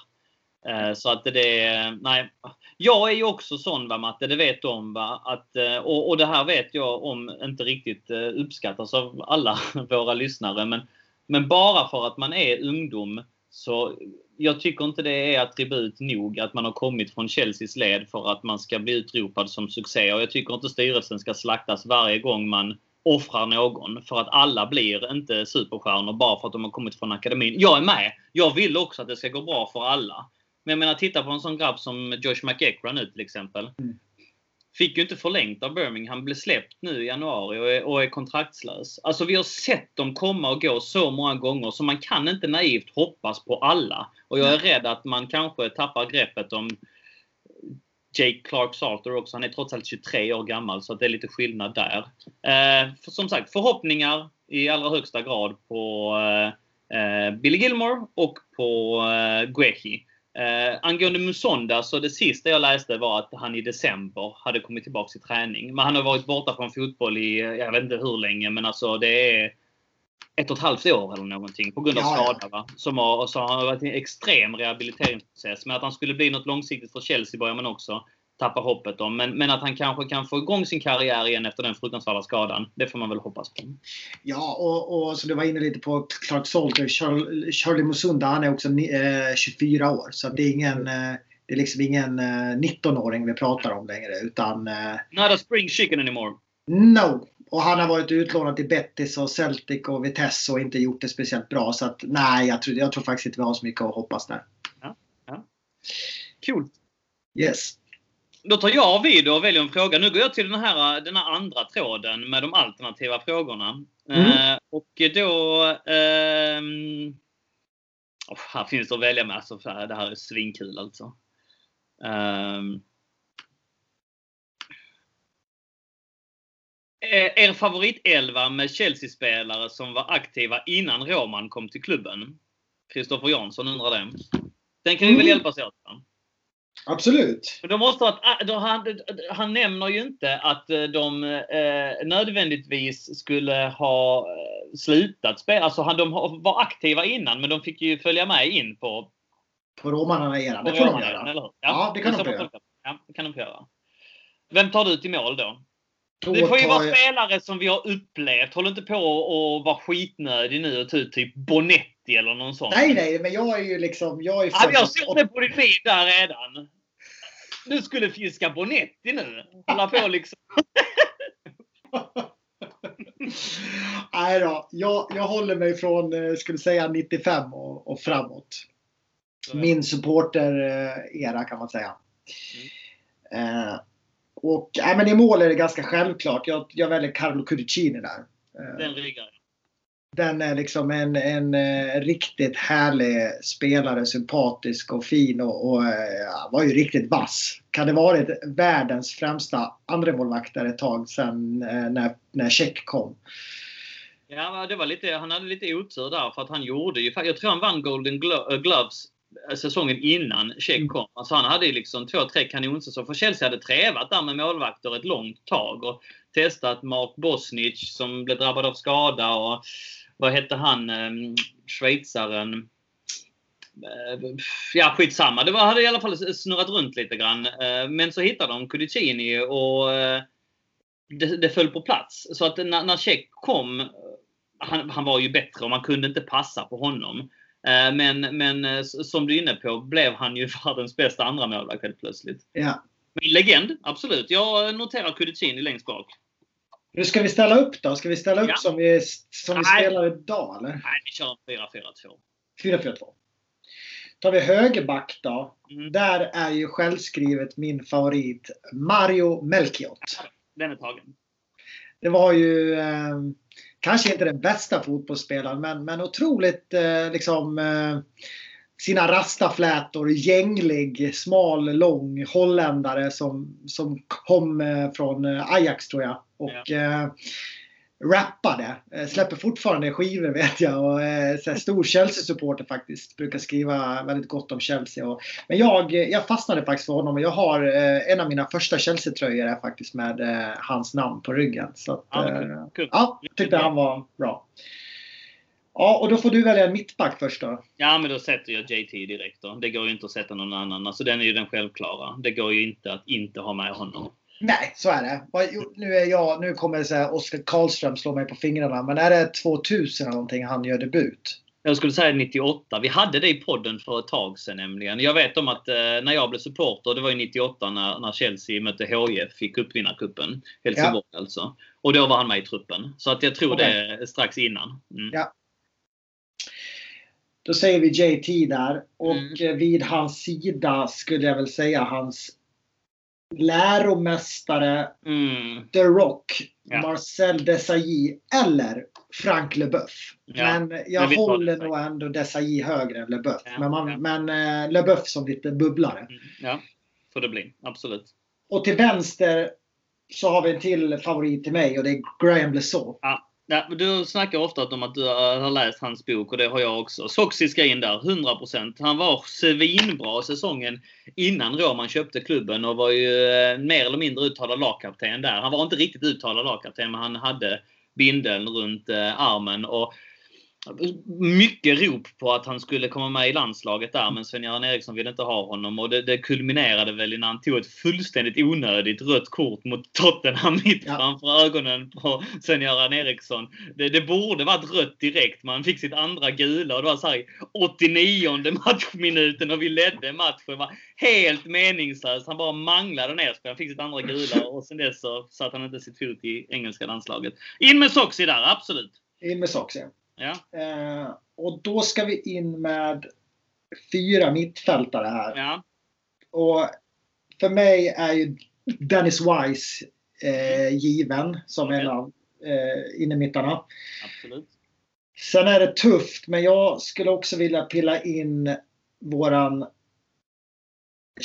[SPEAKER 1] Eh, så att det, nej. Jag är ju också sån va Matte, det vet du om va. Att, eh, och, och det här vet jag om inte riktigt eh, uppskattas av alla <laughs> våra lyssnare. Men, men bara för att man är ungdom så jag tycker inte det är attribut nog att man har kommit från Chelseas led för att man ska bli utropad som succé. Och jag tycker inte styrelsen ska slaktas varje gång man offrar någon. För att alla blir inte superstjärnor bara för att de har kommit från akademin. Jag är med! Jag vill också att det ska gå bra för alla. Men jag menar, titta på en sån grabb som Josh McEachran nu till exempel. Mm. Fick ju inte förlängt av Birmingham, blev släppt nu i januari och är, och är kontraktslös. Alltså vi har sett dem komma och gå så många gånger så man kan inte naivt hoppas på alla. Och jag är rädd att man kanske tappar greppet om Jake Clark Salter också. Han är trots allt 23 år gammal så det är lite skillnad där. Eh, för, som sagt, förhoppningar i allra högsta grad på eh, Billy Gilmore och på eh, Guehi. Eh, angående Musonda så det sista jag läste var att han i december hade kommit tillbaka till träning. Men han har varit borta från fotboll i, jag vet inte hur länge, men alltså det är ett och ett halvt år eller någonting på grund av ja, skada. Va? Som har, så har varit en extrem rehabiliteringsprocess. Men att han skulle bli något långsiktigt för Chelsea börjar man också tappa hoppet om. Men, men att han kanske kan få igång sin karriär igen efter den fruktansvärda skadan. Det får man väl hoppas på.
[SPEAKER 3] Ja, och, och så du var inne lite på Clark Salter. Charlie, Charlie Musunda, han är också eh, 24 år. Så det är ingen... Eh, det är liksom ingen eh, 19-åring vi pratar om längre. Utan... Eh,
[SPEAKER 1] Not a spring chicken anymore.
[SPEAKER 3] No! Och han har varit utlånad till Betis och Celtic och Vitesse och inte gjort det speciellt bra. Så att nej, jag tror, jag tror faktiskt inte vi har så mycket att hoppas där.
[SPEAKER 1] Ja, ja. Cool.
[SPEAKER 3] Yes.
[SPEAKER 1] Då tar jag vid och väljer en fråga. Nu går jag till den här, den här andra tråden med de alternativa frågorna. Mm. Eh, och då... Eh, oh, här finns det att välja med. Alltså, det här är svinkul alltså. Eh, er favoritelva med Chelsea-spelare som var aktiva innan Roman kom till klubben? Kristoffer Jansson undrar det. Den kan vi väl mm. hjälpas åt?
[SPEAKER 3] Absolut.
[SPEAKER 1] Men de måste ah, då han, han nämner ju inte att eh, de eh, nödvändigtvis skulle ha eh, slutat spela. Alltså han, de var aktiva innan men de fick ju följa med in på...
[SPEAKER 3] På romarna-eran. Det får de göra.
[SPEAKER 1] Ja,
[SPEAKER 3] ja, det kan de få
[SPEAKER 1] göra. Ja, det kan de få göra. Vem tar du till mål då? Det får ju vara jag... spelare som vi har upplevt. Håll inte på och vara skitnödig nu och ta ut typ Bonetti eller någon sån.
[SPEAKER 3] Nej, nej, men jag är ju liksom... Jag, är
[SPEAKER 1] ja, jag såg det på din feed där redan. Du skulle fiska Bonetti nu. Hålla på liksom. <laughs>
[SPEAKER 3] Nej då, jag, jag håller mig från, eh, skulle säga 95 och, och framåt. Min supporter-era kan man säga. Mm. Eh, och äh, men i mål är det ganska självklart. Jag, jag väljer Carlo Cudicini där.
[SPEAKER 1] Eh, Den ryggar
[SPEAKER 3] den är liksom en, en, eh, riktigt härlig spelare. Sympatisk och fin och, och ja, var ju riktigt vass. Kan det varit världens främsta andremålvaktare ett tag sedan eh, när, när Check kom.
[SPEAKER 1] Ja, det var lite, han hade lite otur där för att han gjorde ju, jag tror han vann Golden Gloves säsongen innan Check mm. kom. Alltså han hade ju liksom två, tre kanonsäsonger. För Chelsea hade trävat där med målvakter ett långt tag och testat Mark Bosnich som blev drabbad av skada och vad hette han, ehm, schweizaren? Eh, ja, skitsamma. Det var, hade i alla fall snurrat runt lite grann. Eh, men så hittade de Kudicini och eh, det, det föll på plats. Så att när, när Check kom, han, han, var ju bättre och man kunde inte passa på honom. Men, men som du är inne på blev han ju <laughs> världens bästa andra målvakt helt plötsligt.
[SPEAKER 3] Ja.
[SPEAKER 1] Men legend, absolut. Jag noterar Kudicini längst bak.
[SPEAKER 3] Hur ska vi ställa upp då? Ska vi ställa upp
[SPEAKER 1] Ja.
[SPEAKER 3] som vi, som vi
[SPEAKER 1] Nej.
[SPEAKER 3] spelar idag eller?
[SPEAKER 1] Nej, vi kör en 4-4-2.
[SPEAKER 3] 4-4-2. Tar vi högerback då.
[SPEAKER 1] Mm.
[SPEAKER 3] Där är ju självskrivet min favorit Mario Melchiot.
[SPEAKER 1] Den är tagen.
[SPEAKER 3] Det var ju eh, kanske inte den bästa fotbollsspelaren men, men otroligt eh, liksom eh, sina rastaflätor, gänglig, smal, lång holländare som, som kom eh, från eh, Ajax tror jag. Och eh, rappade. Eh, släpper fortfarande skivor <laughs> vet jag. Och, eh, så här, stor Chelsea-supporter faktiskt. Brukar skriva väldigt gott om Chelsea. Och, men jag, jag fastnade faktiskt för honom och jag har eh, en av mina första Chelsea-tröjor är faktiskt med eh, hans namn på ryggen. Så att,
[SPEAKER 1] Ja,
[SPEAKER 3] eh.
[SPEAKER 1] Kul.
[SPEAKER 3] ja, tyckte han var bra. Ja, och då får du välja en mittback först då.
[SPEAKER 1] Ja, men då sätter jag JT direkt då. Det går ju inte att sätta någon annan. Alltså den är ju den självklara. Det går ju inte att inte ha med honom.
[SPEAKER 3] Nej, så är det. Nu, är jag, nu kommer så här Oskar Karlström slå mig på fingrarna. Men är det 2000 eller någonting han gör debut?
[SPEAKER 1] Jag skulle säga 98. Vi hade det i podden för ett tag sedan nämligen. Jag vet om att eh, när jag blev supporter, det var ju 98 när, när Chelsea mötte HIF i cupvinnarcupen. Helsingborg alltså. Och då var han med i truppen. Så att jag tror
[SPEAKER 3] Okej.
[SPEAKER 1] det strax innan. Mm.
[SPEAKER 3] Ja. Då säger vi JT där. Och
[SPEAKER 1] Mm.
[SPEAKER 3] eh, vid hans sida skulle jag väl säga hans läromästare
[SPEAKER 1] Mm.
[SPEAKER 3] The Rock,
[SPEAKER 1] Ja.
[SPEAKER 3] Marcel Desailly eller Frank Leboeuf.
[SPEAKER 1] Ja,
[SPEAKER 3] Men jag
[SPEAKER 1] men
[SPEAKER 3] håller nog ändå Desailly högre än Leboeuf.
[SPEAKER 1] Ja,
[SPEAKER 3] men man, men eh, Leboeuf som lite bubblare.
[SPEAKER 1] Mm. Ja, får det bli. Absolut.
[SPEAKER 3] Och till vänster så har vi en till favorit till mig och det är Graham Lesaux.
[SPEAKER 1] Ja, Ja, du snackar ofta om att du eh, har läst hans bok och det har jag också. Soxy ska in där, 100%. Han var svinbra säsongen innan Roman köpte klubben och var ju eh, mer eller mindre uttalad lagkapten där. Han var inte riktigt uttalad lagkapten men han hade bindeln runt eh, armen. Och mycket rop på att han skulle komma med i landslaget där men Sven-Göran Eriksson ville inte ha honom och det, det kulminerade väl när han tog ett fullständigt onödigt rött kort mot Tottenham <laughs> mitt
[SPEAKER 3] Ja.
[SPEAKER 1] framför ögonen på Sven-Göran Eriksson. Det, det borde varit rött direkt. Man fick sitt andra gula och det var så här i 89 matchminuten och vi ledde matchen. Det var helt meningslöst. Han bara manglade ner. Han fick sitt andra gula och sen dess så satte han inte sitt fot i engelska landslaget. In med Soxy där, absolut.
[SPEAKER 3] In med Sox ja.
[SPEAKER 1] Ja,
[SPEAKER 3] Eh, och då ska vi in med fyra mittfältare här.
[SPEAKER 1] ja.
[SPEAKER 3] Och för mig är ju Dennis Wise eh, given som
[SPEAKER 1] Okej.
[SPEAKER 3] en av eh, innermittarna.
[SPEAKER 1] Absolut.
[SPEAKER 3] Sen är det tufft, men jag skulle också vilja pilla in våran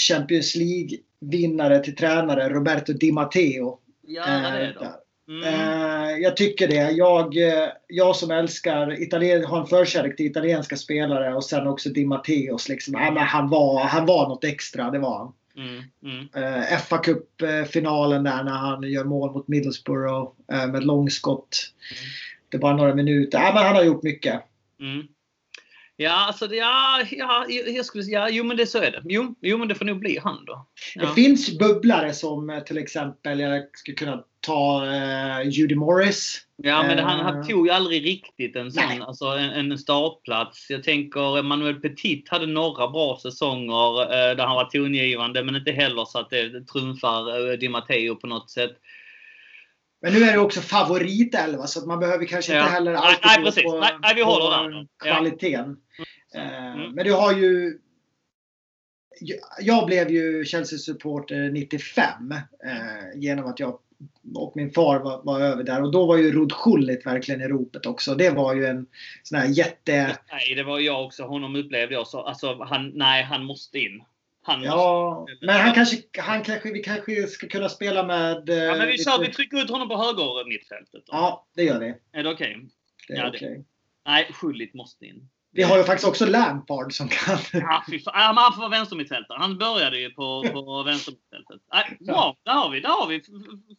[SPEAKER 3] Champions League-vinnare till tränare Roberto Di Matteo. Eh,
[SPEAKER 1] det då.
[SPEAKER 3] där.
[SPEAKER 1] Mm.
[SPEAKER 3] Eh, jag tycker det. Jag, eh, jag som älskar Italien, har en förkärlek till italienska spelare och sen också Di Matteos. Liksom. Ja, men han, var, han var något extra, det var han.
[SPEAKER 1] Mm. Mm.
[SPEAKER 3] Eh, fa Cup-finalen där när han gör mål mot Middlesbrough med långskott. Det är bara några minuter. Ja, men han har gjort mycket.
[SPEAKER 1] Mm. Ja, alltså det, ja, ja, jag skulle säga, ja, jo men det så är det. Jo, jo men det får nog bli han då.
[SPEAKER 3] Det
[SPEAKER 1] Ja.
[SPEAKER 3] finns bubblare som till exempel, jag skulle kunna ta eh, Judy Morris.
[SPEAKER 1] Ja, men han, han
[SPEAKER 3] Eh.
[SPEAKER 1] tog ju aldrig riktigt en sån,
[SPEAKER 3] Nej.
[SPEAKER 1] alltså en, en startplats. Jag tänker Manuel Petit hade några bra säsonger eh, där han var tongivande, men inte heller så att det trumfar eh, Di Matteo på något sätt.
[SPEAKER 3] Men nu är det också favoritelva så att man behöver kanske
[SPEAKER 1] Ja.
[SPEAKER 3] inte heller
[SPEAKER 1] Nej,
[SPEAKER 3] alltid
[SPEAKER 1] nej,
[SPEAKER 3] gå
[SPEAKER 1] precis.
[SPEAKER 3] på,
[SPEAKER 1] Nej, nej, vi
[SPEAKER 3] på
[SPEAKER 1] håller. Ja.
[SPEAKER 3] kvaliteten. Eh,
[SPEAKER 1] Mm.
[SPEAKER 3] Men du har ju... Jag blev ju Chelsea-supporter 95 eh, genom att jag och min far var, var över där och då var ju Rod Schullit verkligen i ropet också. Det var ju en sån här jätte...
[SPEAKER 1] Nej, det var jag också. Honom upplevde jag så. Alltså, han, nej, han måste in. Han måste
[SPEAKER 3] Ja, men han kanske, han kanske, vi kanske ska kunna spela med... eh,
[SPEAKER 1] Ja, men vi,
[SPEAKER 3] lite-
[SPEAKER 1] kör, vi trycker ut honom på höger mittfältet. Då.
[SPEAKER 3] Ja, det gör vi.
[SPEAKER 1] Är det okej?
[SPEAKER 3] Det är
[SPEAKER 1] Ja,
[SPEAKER 3] okej.
[SPEAKER 1] Nej, Schullit måste in.
[SPEAKER 3] Vi har ju faktiskt också Lampard som kan... <laughs>
[SPEAKER 1] Ja, fy fan. Han får vara vänstermittfältare. Han började ju på, på <laughs> vänstermittfältet. Bra, där har vi, där har vi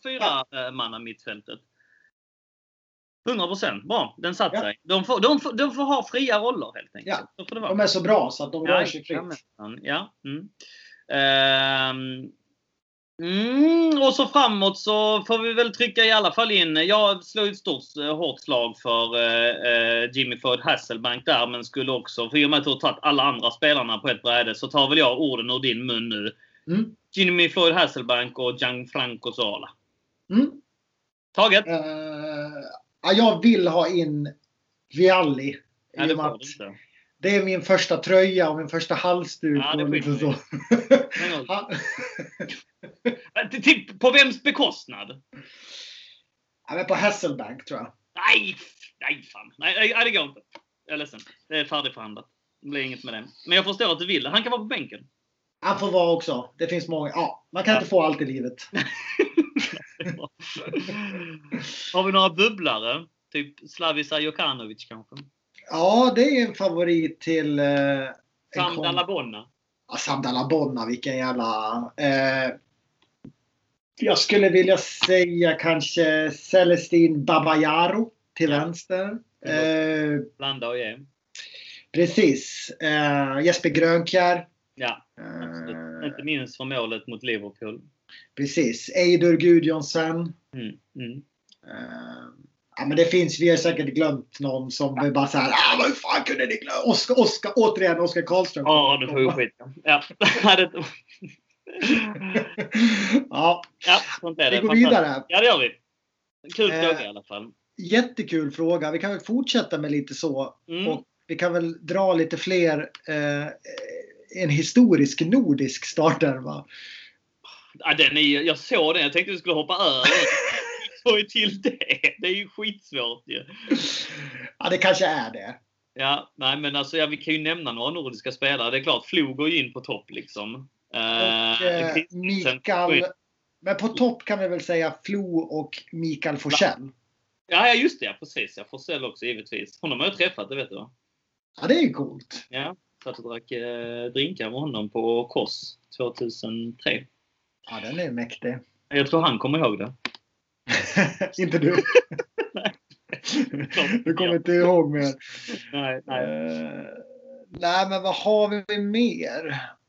[SPEAKER 1] fyra ja. manna mittfältet. 100% bra, den satt
[SPEAKER 3] Ja.
[SPEAKER 1] sig. De får, de, får, de får ha fria roller helt enkelt.
[SPEAKER 3] Ja. De är så bra så att de rör sig fritt.
[SPEAKER 1] Ja. Mm. Ehm, mm, och så framåt så får vi väl trycka i alla fall in. Jag slår ett stort eh, hårt slag för eh, eh, Jimmy Ford Hasselbank där, men skulle också, för i och med att du har tagit alla andra spelarna på ett bräde, så tar väl jag orden ur din mun nu.
[SPEAKER 3] Mm.
[SPEAKER 1] Jimmy Floyd Hasselbank och Gianfranco Zola.
[SPEAKER 3] Mm.
[SPEAKER 1] Taget?
[SPEAKER 3] Uh, ja, jag vill ha in Vialli.
[SPEAKER 1] Ja, det, får du inte.
[SPEAKER 3] Det är min första tröja och min första halsduk.
[SPEAKER 1] Ja,
[SPEAKER 3] och liksom så. <laughs> <laughs>
[SPEAKER 1] Typ på vems bekostnad?
[SPEAKER 3] Ja, men på Hasselbank tror jag.
[SPEAKER 1] Nej, nej fan. Nej, nej, det går inte. Jag är ledsen. Det är färdigförhandlat. Det blir inget med det. Men jag förstår att du vill. Han kan vara på bänken.
[SPEAKER 3] Han får vara också. Det finns många. Ja, man kan ja. inte få allt i livet. <laughs>
[SPEAKER 1] Har vi några bubblare? Typ Slavica Jokanovic kanske?
[SPEAKER 3] Ja, det är en favorit till... Eh,
[SPEAKER 1] Sam Dalabonna.
[SPEAKER 3] Ja, Sam Dalabonna, vilken jävla... Eh, jag skulle vilja säga kanske Celestin Babayaro till ja. vänster. Eh,
[SPEAKER 1] Blanda och ge.
[SPEAKER 3] Precis. Eh, Jesper Grönkjär.
[SPEAKER 1] Ja, absolut. Inte minst för målet mot Liverpool.
[SPEAKER 3] Precis. Eidur Gudjonsen.
[SPEAKER 1] Mm, mm.
[SPEAKER 3] Ja, men det finns, vi har säkert glömt någon som bara såhär, ah, vad fan kunde ni glömma? Oskar, Oskar, återigen Oskar Karlström.
[SPEAKER 1] Ja, du får ju skit. <laughs> Ja.
[SPEAKER 3] ja.
[SPEAKER 1] ja
[SPEAKER 3] vi går vidare.
[SPEAKER 1] Ja, det gör vi. Kul fråga uh, i alla fall.
[SPEAKER 3] Jättekul fråga. Vi kan väl fortsätta med lite så. Mm. Och vi kan väl dra lite fler eh, en historisk nordisk startelva.
[SPEAKER 1] Ja, den är, jag såg den. Jag tänkte att vi skulle hoppa över. Ju till det. Det är ju skitsvårt ju.
[SPEAKER 3] Ja, det kanske är det.
[SPEAKER 1] Ja, nej men alltså ja, vi kan ju nämna några nordiska spelare. Det är klart, Flo går ju in på topp liksom.
[SPEAKER 3] Och eh, Mikael... Men på topp kan vi väl säga Flo och Mikael Forsell.
[SPEAKER 1] Ja, just det. Precis. Ja, Forsell också givetvis. Honom har jag träffat, det vet du va?
[SPEAKER 3] Ja, det är ju coolt.
[SPEAKER 1] Ja, satt och drack eh, drinkar med honom på Kors 2003.
[SPEAKER 3] Ja, den är mäktig.
[SPEAKER 1] Jag tror han kommer ihåg det. <laughs>
[SPEAKER 3] inte du? du kommer inte ihåg mer?
[SPEAKER 1] Nej, nej. Uh,
[SPEAKER 3] nej, men vad har vi mer?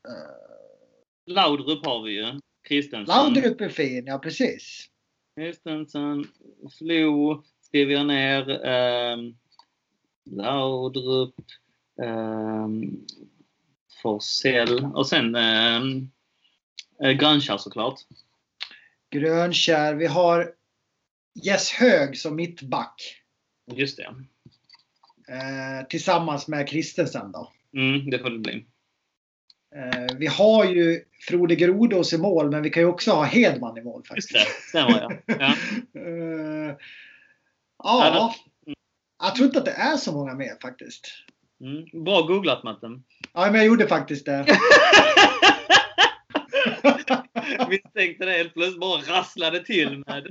[SPEAKER 3] Uh,
[SPEAKER 1] Laudrup har vi ju. Kristensen.
[SPEAKER 3] Laudrup är fin, ja precis.
[SPEAKER 1] Kristensen, Flo skriver jag ner. Uh, Laudrup. Um, Forsell och sen um, Grönkärr såklart.
[SPEAKER 3] Grönkärr. Vi har Jess Hög som mittback.
[SPEAKER 1] Just det.
[SPEAKER 3] Eh, tillsammans med Kristensen då.
[SPEAKER 1] Mm, det får det bli.
[SPEAKER 3] Eh, vi har ju Frode Grodås i mål, men vi kan ju också ha Hedman i mål. Faktiskt.
[SPEAKER 1] Just det, stämmer ja. <laughs> ja.
[SPEAKER 3] eh, ja. Jag tror inte att det är så många mer faktiskt.
[SPEAKER 1] Mm. Bra googlat Matten.
[SPEAKER 3] Ja, men jag gjorde faktiskt det. <laughs> <laughs>
[SPEAKER 1] Misstänkte det helt plötsligt bara rasslade till med. <laughs>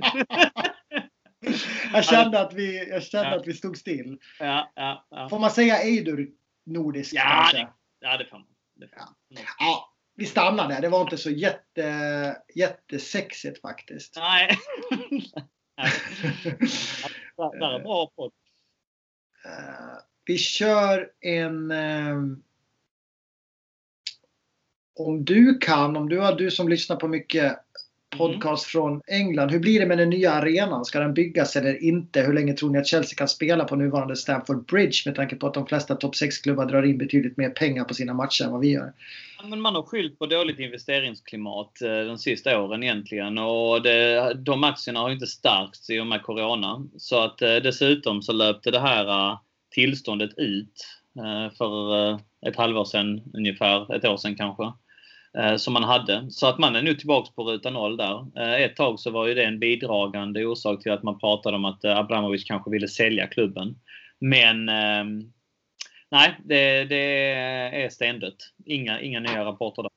[SPEAKER 3] jag kände att vi, jag kände ja. att vi stod still.
[SPEAKER 1] Ja, ja, ja.
[SPEAKER 3] Får man säga Eidur nordisk
[SPEAKER 1] ja, kanske? Det, ja, det får man. Det får
[SPEAKER 3] man. Ja. ja. vi stannar där. Det var inte så jätte, jättesexigt faktiskt.
[SPEAKER 1] Nej. <laughs> det är bra podd.
[SPEAKER 3] Uh, vi kör en... Om du kan, om du har du som lyssnar på mycket podcast mm. från England. Hur blir det med den nya arenan? Ska den byggas eller inte? Hur länge tror ni att Chelsea kan spela på nuvarande Stamford Bridge med tanke på att de flesta topp 6-klubbar drar in betydligt mer pengar på sina matcher än vad vi gör?
[SPEAKER 1] men man har skyllt på dåligt investeringsklimat eh, de sista åren egentligen och det, de aktierna har inte stärkts i och med Corona. Så att eh, dessutom så löpte det här eh, tillståndet ut för ett halvår sedan ungefär, ett år sedan kanske. Eh, som man hade. Så att man är nu tillbaks på ruta noll där. Eh, ett tag så var ju det en bidragande orsak till att man pratade om att eh, Abramovic kanske ville sälja klubben. Men ehm, nej, det, det är stendött. Inga, inga nya rapporter där.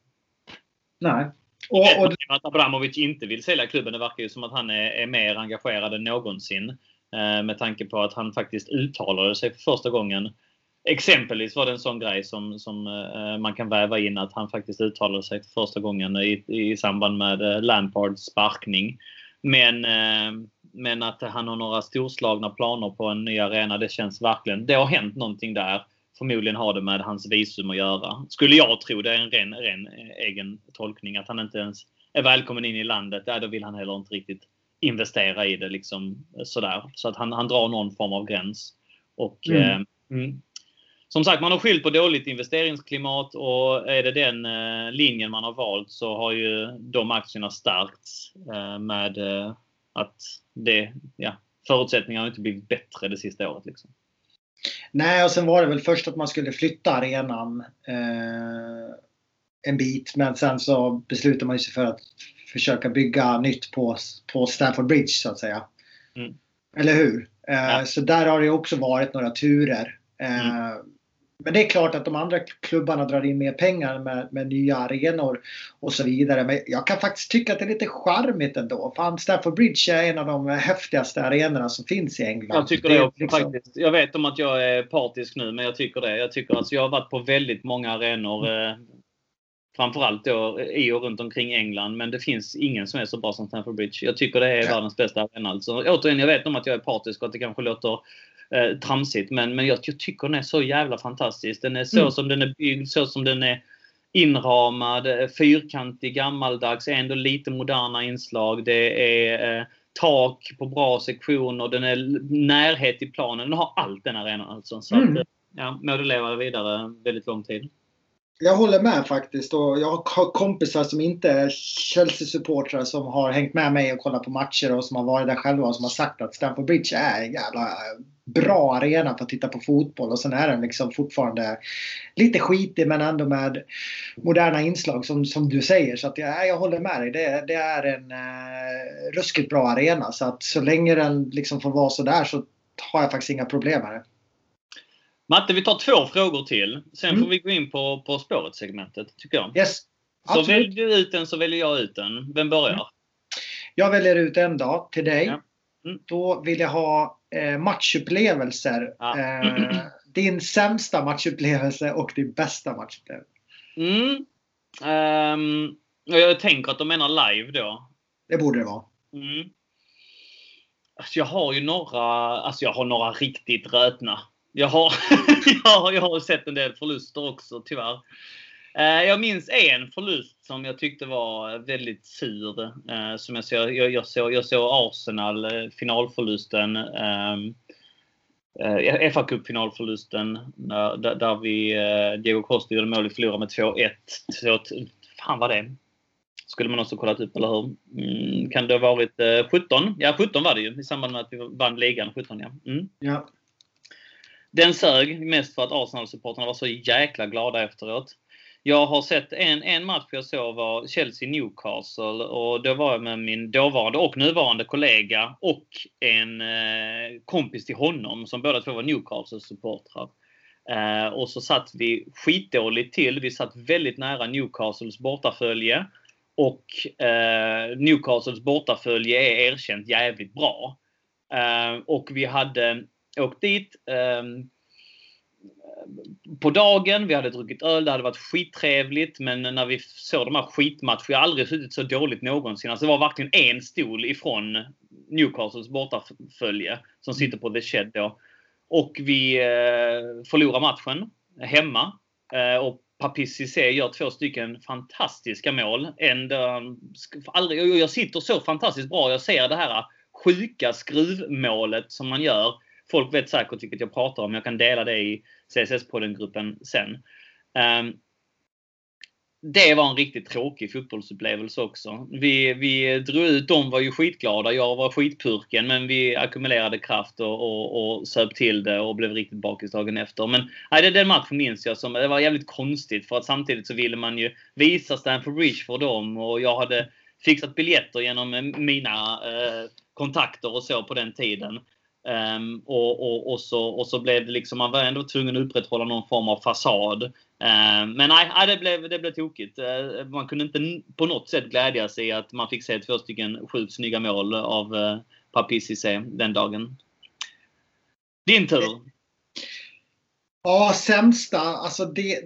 [SPEAKER 3] Nej.
[SPEAKER 1] Och, och... Att Abramovic inte vill sälja klubben, det verkar ju som att han är, är mer engagerad än någonsin. Med tanke på att han faktiskt uttalade sig för första gången Exempelvis var det en sån grej som, som uh, man kan väva in att han faktiskt uttalade sig för första gången i, i samband med uh, Lampards sparkning. Men, uh, men att han har några storslagna planer på en ny arena, det känns verkligen... Det har hänt någonting där. Förmodligen har det med hans visum att göra. Skulle jag tro. Det är en ren, ren egen tolkning. Att han inte ens är välkommen in i landet. Ja, då vill han heller inte riktigt investera i det liksom sådär. Så att han, han drar någon form av gräns. Och mm. Mm, som sagt, man har skilt på dåligt investeringsklimat och är det den eh, linjen man har valt så har ju de aktierna stärkts eh, med eh, att det, ja, förutsättningarna har inte blivit bättre det sista året. Liksom.
[SPEAKER 3] Nej, och sen var det väl först att man skulle flytta arenan eh, en bit. Men sen så beslutade man sig för att försöka bygga nytt på, på Stamford Bridge så att säga.
[SPEAKER 1] Mm.
[SPEAKER 3] Eller hur? Eh,
[SPEAKER 1] Ja.
[SPEAKER 3] Så där har det också varit några turer. Eh,
[SPEAKER 1] Mm.
[SPEAKER 3] Men det är klart att de andra klubbarna drar in mer pengar med, med nya arenor och så vidare. Men jag kan faktiskt tycka att det är lite charmigt ändå. Fan, Stamford Bridge är en av de häftigaste arenorna som finns i England.
[SPEAKER 1] Jag tycker det
[SPEAKER 3] är
[SPEAKER 1] också faktiskt. Jag vet om att jag är partisk nu, men jag tycker det. Jag tycker alltså jag har varit på väldigt många arenor. Eh, framförallt då i och runt omkring England. Men det finns ingen som är så bra som Stamford Bridge. Jag tycker det är
[SPEAKER 3] Ja.
[SPEAKER 1] världens bästa arena. Alltså, återigen, jag vet om att jag är partisk och att det kanske låter eh, tramsigt. Men, men jag, jag tycker den är så jävla fantastisk. Den är så
[SPEAKER 3] Mm.
[SPEAKER 1] som den är byggd, så som den är inramad, eh, fyrkantig, gammaldags, ändå lite moderna inslag. Det är eh, tak på bra sektioner, den är närhet till planen. Den har allt den arenan alltså. Så
[SPEAKER 3] Mm.
[SPEAKER 1] att, eh, ja, må det leva vidare väldigt lång tid.
[SPEAKER 3] Jag håller med faktiskt och jag har kompisar som inte är Chelsea-supportrar som har hängt med mig och kollat på matcher och som har varit där själva och som har sagt att Stamford Bridge är en jävla bra arena för att titta på fotboll och sen är den liksom fortfarande lite skitig men ändå med moderna inslag som, som du säger. Så att jag, jag håller med dig. Det, det är en eh, ruskigt bra arena så att så länge den liksom får vara så där så har jag faktiskt inga problem med det.
[SPEAKER 1] Matte, vi tar två frågor till. Sen
[SPEAKER 3] Mm.
[SPEAKER 1] får vi gå in på, på spåret-segmentet, tycker jag.
[SPEAKER 3] Yes.
[SPEAKER 1] Så väljer du ut en så väljer jag ut en. Vem börjar?
[SPEAKER 3] Jag väljer ut en dag till dig.
[SPEAKER 1] Ja. Mm.
[SPEAKER 3] Då vill jag ha matchupplevelser.
[SPEAKER 1] Ja.
[SPEAKER 3] Eh, din sämsta matchupplevelse och din bästa matchupplevelse.
[SPEAKER 1] Mm. Och jag tänker att de menar live då.
[SPEAKER 3] Det borde det vara.
[SPEAKER 1] Mm. Alltså jag har ju några, alltså jag har några riktigt rötna. Jag har, <laughs> jag har, jag har sett en del förluster också tyvärr. Eh, Jag minns en förlust som jag tyckte var väldigt sur. eh, Som jag, såg, jag, jag, såg, jag såg Arsenal, eh, finalförlusten. ehm, eh, fa Cup-finalförlusten där, där där vi, Diego Costa gjorde mål, vi förlorade med 2-1. Så, att- fan vad det skulle man också kollat upp, eller hur? Mm, kan det ha varit eh, 17? Ja, 17 var det ju i samband med att vi vann ligan. 17, ja. Mm.
[SPEAKER 3] Ja.
[SPEAKER 1] Den sög mest för att Arsenal-supportrarna var så jäkla glada efteråt. Jag har sett en, en match jag såg var Chelsea-Newcastle och då var jag med min dåvarande och nuvarande kollega och en eh, kompis till honom som båda två var Newcastle-supportrar. Eh, och så satt vi skitdåligt till. Vi satt väldigt nära Newcastles bortafölje. Och eh, Newcastles bortafölje är erkänt jävligt bra. Eh, och vi hade åkt dit eh, på dagen. Vi hade druckit öl. Det hade varit skittrevligt. Men när vi såg de här skitmatcherna. Jag har aldrig suttit så dåligt någonsin. Alltså det var verkligen en stol ifrån Newcastles bortafölje. Som sitter på The Shed då. Och vi eh, förlorar matchen hemma. Eh, och Papissi Cissé gör två stycken fantastiska mål. En aldrig, jag sitter så fantastiskt bra. Jag ser det här sjuka skruvmålet som man gör. Folk vet säkert vilket jag pratar om. Jag kan dela det i CSS-podden-gruppen sen. Ehm, det var en riktigt tråkig fotbollsupplevelse också. Vi, vi drog ut, de var ju skitglada, jag var skitpurken men vi ackumulerade kraft och, och, och söp till det och blev riktigt bakis dagen efter. Men nej, den matchen minns jag som, det var jävligt konstigt för att samtidigt så ville man ju visa Stamford Bridge för dem och jag hade fixat biljetter genom mina eh, kontakter och så på den tiden. Um, och, och, och, så, och så blev det liksom, man var ändå tvungen att upprätthålla någon form av fasad. Um, men nej, nej det, blev, det blev tokigt. Uh, man kunde inte på något sätt glädja sig att man fick se två stycken sjukt snygga mål av eh, uh, Papi den dagen. Din tur!
[SPEAKER 3] Eh, ja, sämsta. Alltså det.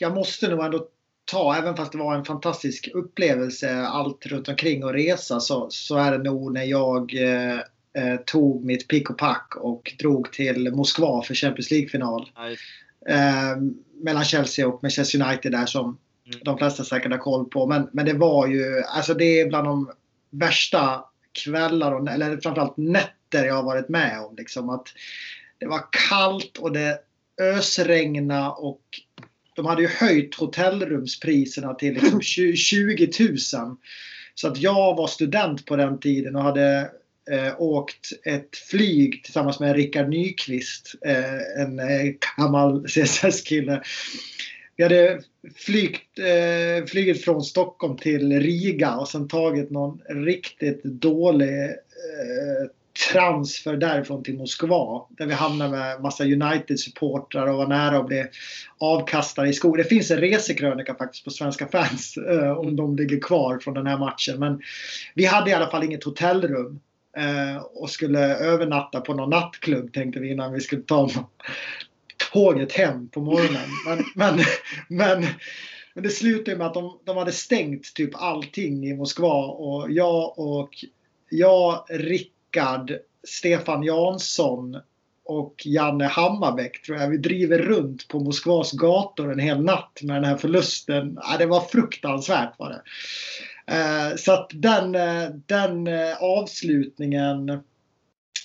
[SPEAKER 3] Jag måste nog ändå ta, även fast det var en fantastisk upplevelse allt runt omkring och resa så, så är det nog när jag eh, eh, tog mitt pick och pack och drog till Moskva för Champions League-final. Eh, mellan Chelsea och Manchester United där som
[SPEAKER 1] Mm.
[SPEAKER 3] de flesta säkert har koll på. Men, men det var ju, alltså det är bland de värsta kvällar, och, eller framförallt nätter jag har varit med om. Liksom att det var kallt och det ösregna och de hade ju höjt hotellrumspriserna till liksom <laughs> 20 000 Så att jag var student på den tiden och hade eh, åkt ett flyg tillsammans med Rickard Nyqvist, eh, en eh, gammal <laughs> CSS-kille. Vi hade flygt, eh, flygit från Stockholm till Riga och sen tagit någon riktigt dålig eh, transfer därifrån till Moskva. Där vi hamnade med massa United-supportrar och var nära att bli avkastade i skor. Det finns en resekrönika faktiskt på Svenska fans eh, om de ligger kvar från den här matchen. Men vi hade i alla fall inget hotellrum. Eh, och skulle övernatta på någon nattklubb tänkte vi innan vi skulle ta tåget hem på morgonen. Men, <laughs> men, men, men det slutade med att de, de hade stängt typ allting i Moskva och jag och jag, Rickard, Stefan Jansson och Janne Hammarbäck tror jag. Vi driver runt på Moskvas gator en hel natt med den här förlusten. Ja, det var fruktansvärt var det. Eh, så att den, eh, den eh, avslutningen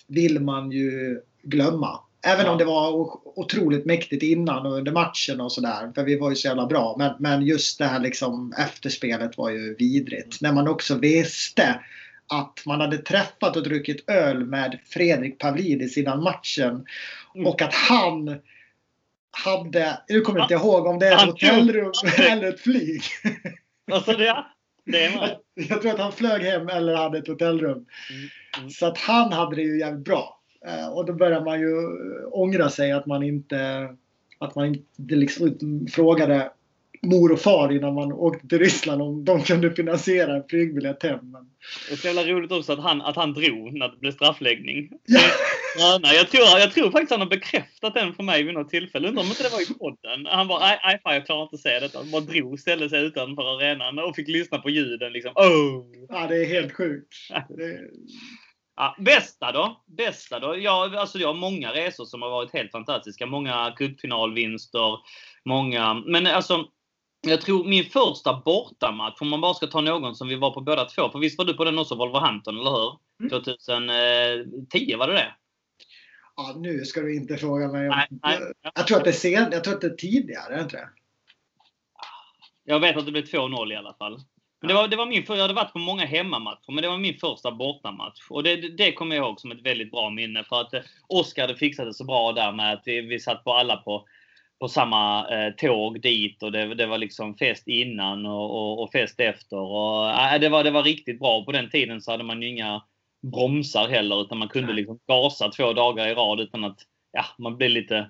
[SPEAKER 3] vill man ju glömma. Även om det var otroligt mäktigt innan och under matchen och sådär. För vi var ju så jävla bra. Men, men just det här liksom efterspelet var ju vidrigt. När man också visste att man hade träffat och druckit öl med Fredrik Pavlidis innan matchen. Mm. Och att han hade, nu kommer jag inte ihåg om det är ett hotellrum eller ett flyg. <laughs>
[SPEAKER 1] Alltså det, det. <laughs>
[SPEAKER 3] Jag tror att han flög hem eller hade ett hotellrum. Mm. Mm. Så att han hade det ju jävligt bra. Eh, och då börjar man ju ångra sig att man inte, att man inte liksom frågade mor och far innan man åkte till Ryssland om de kunde finansiera en flygbiljett hem. Men...
[SPEAKER 1] Det är så jävla roligt också att han, att han drog när det blev straffläggning. Ja. Ja, nej, jag, tror, jag tror faktiskt han har bekräftat den för mig vid något tillfälle. Undrar om inte det var i podden. Han bara, nej, nej fan jag klarar inte att se detta. Han bara drog, ställde sig utanför arenan och fick lyssna på ljuden. Liksom. Oh!
[SPEAKER 3] Ja, det är helt sjukt. Det...
[SPEAKER 1] Ja, bästa då? Bästa då? Ja, alltså jag har många resor som har varit helt fantastiska. Många cupfinalvinster. Många, men alltså jag tror min första bortamatch, om man bara ska ta någon som vi var på båda två. För visst var du på den också, Wolverhampton, eller hur? Mm. 2010 var det det?
[SPEAKER 3] Ja, nu ska du inte fråga mig. Nej, nej. Jag tror att det är sen, jag tror att det är tidigare, inte det?
[SPEAKER 1] Jag vet att det blev 2-0 i alla fall. Men det var, det var min, jag hade varit på många hemmamatcher, men det var min första bortamatch. Och det, det kommer jag ihåg som ett väldigt bra minne. För att eh, Oskar hade fixat det så bra där med att vi, vi satt på alla på, på samma eh, tåg dit och det, det, var liksom fest innan och, och, och fest efter. Och, äh, det, var, det var riktigt bra. På den tiden så hade man ju inga bromsar heller utan man kunde liksom gasa två dagar i rad utan att ja, man blev lite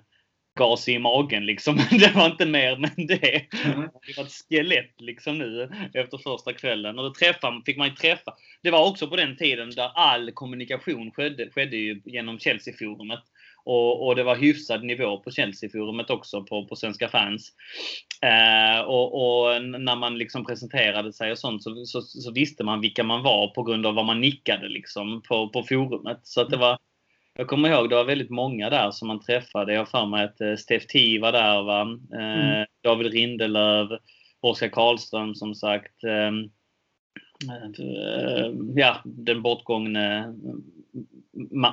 [SPEAKER 1] gasig i magen liksom. <laughs> Det var inte mer men det. Mm. Det var ett skelett liksom nu efter första kvällen. Och då träffade, fick man ju träffa. Det var också på den tiden där all kommunikation skedde, skedde ju genom Chelsea-forumet. Och, och, det var hyfsad nivå på Chelsea-forumet också på, på Svenska fans. Eh, och, och, när man liksom presenterade sig och sånt så, så, så, visste man vilka man var på grund av vad man nickade liksom på, på forumet. Så att det var, jag kommer ihåg det var väldigt många där som man träffade. Jag har för mig att eh, Steff T var där. Va? Eh, mm. David Rindelöv, Oskar Karlström som sagt. Eh, eh ja, den bortgångne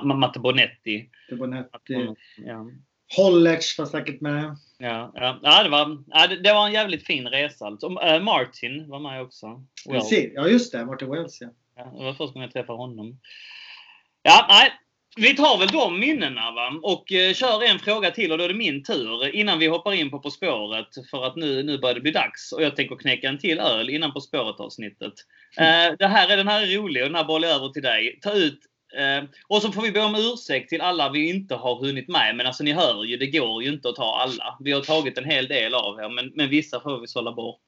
[SPEAKER 1] Matte Bonetti.
[SPEAKER 3] Bonetti. Ja. Hollertz var säkert med.
[SPEAKER 1] Ja, ja. ja, det, var, ja det, det, var en jävligt fin resa. Alltså. Uh, Martin var med också.
[SPEAKER 3] Wells. Ja, just det. Martin Wells, ja.
[SPEAKER 1] ja. Det var första gången jag träffade honom. Ja, nej. Vi tar väl de minnena va? och uh, kör en fråga till och då är det min tur innan vi hoppar in på På spåret för att nu, nu börjar det bli dags och jag tänker knäcka en till öl innan På spåret avsnittet. Uh, det här är den här är rolig och den här bollar över till dig. Ta ut Eh, och så får vi be om ursäkt till alla vi inte har hunnit med. Men alltså ni hör ju, det går ju inte att ta alla. Vi har tagit en hel del av er, men, men vissa får vi sålla bort.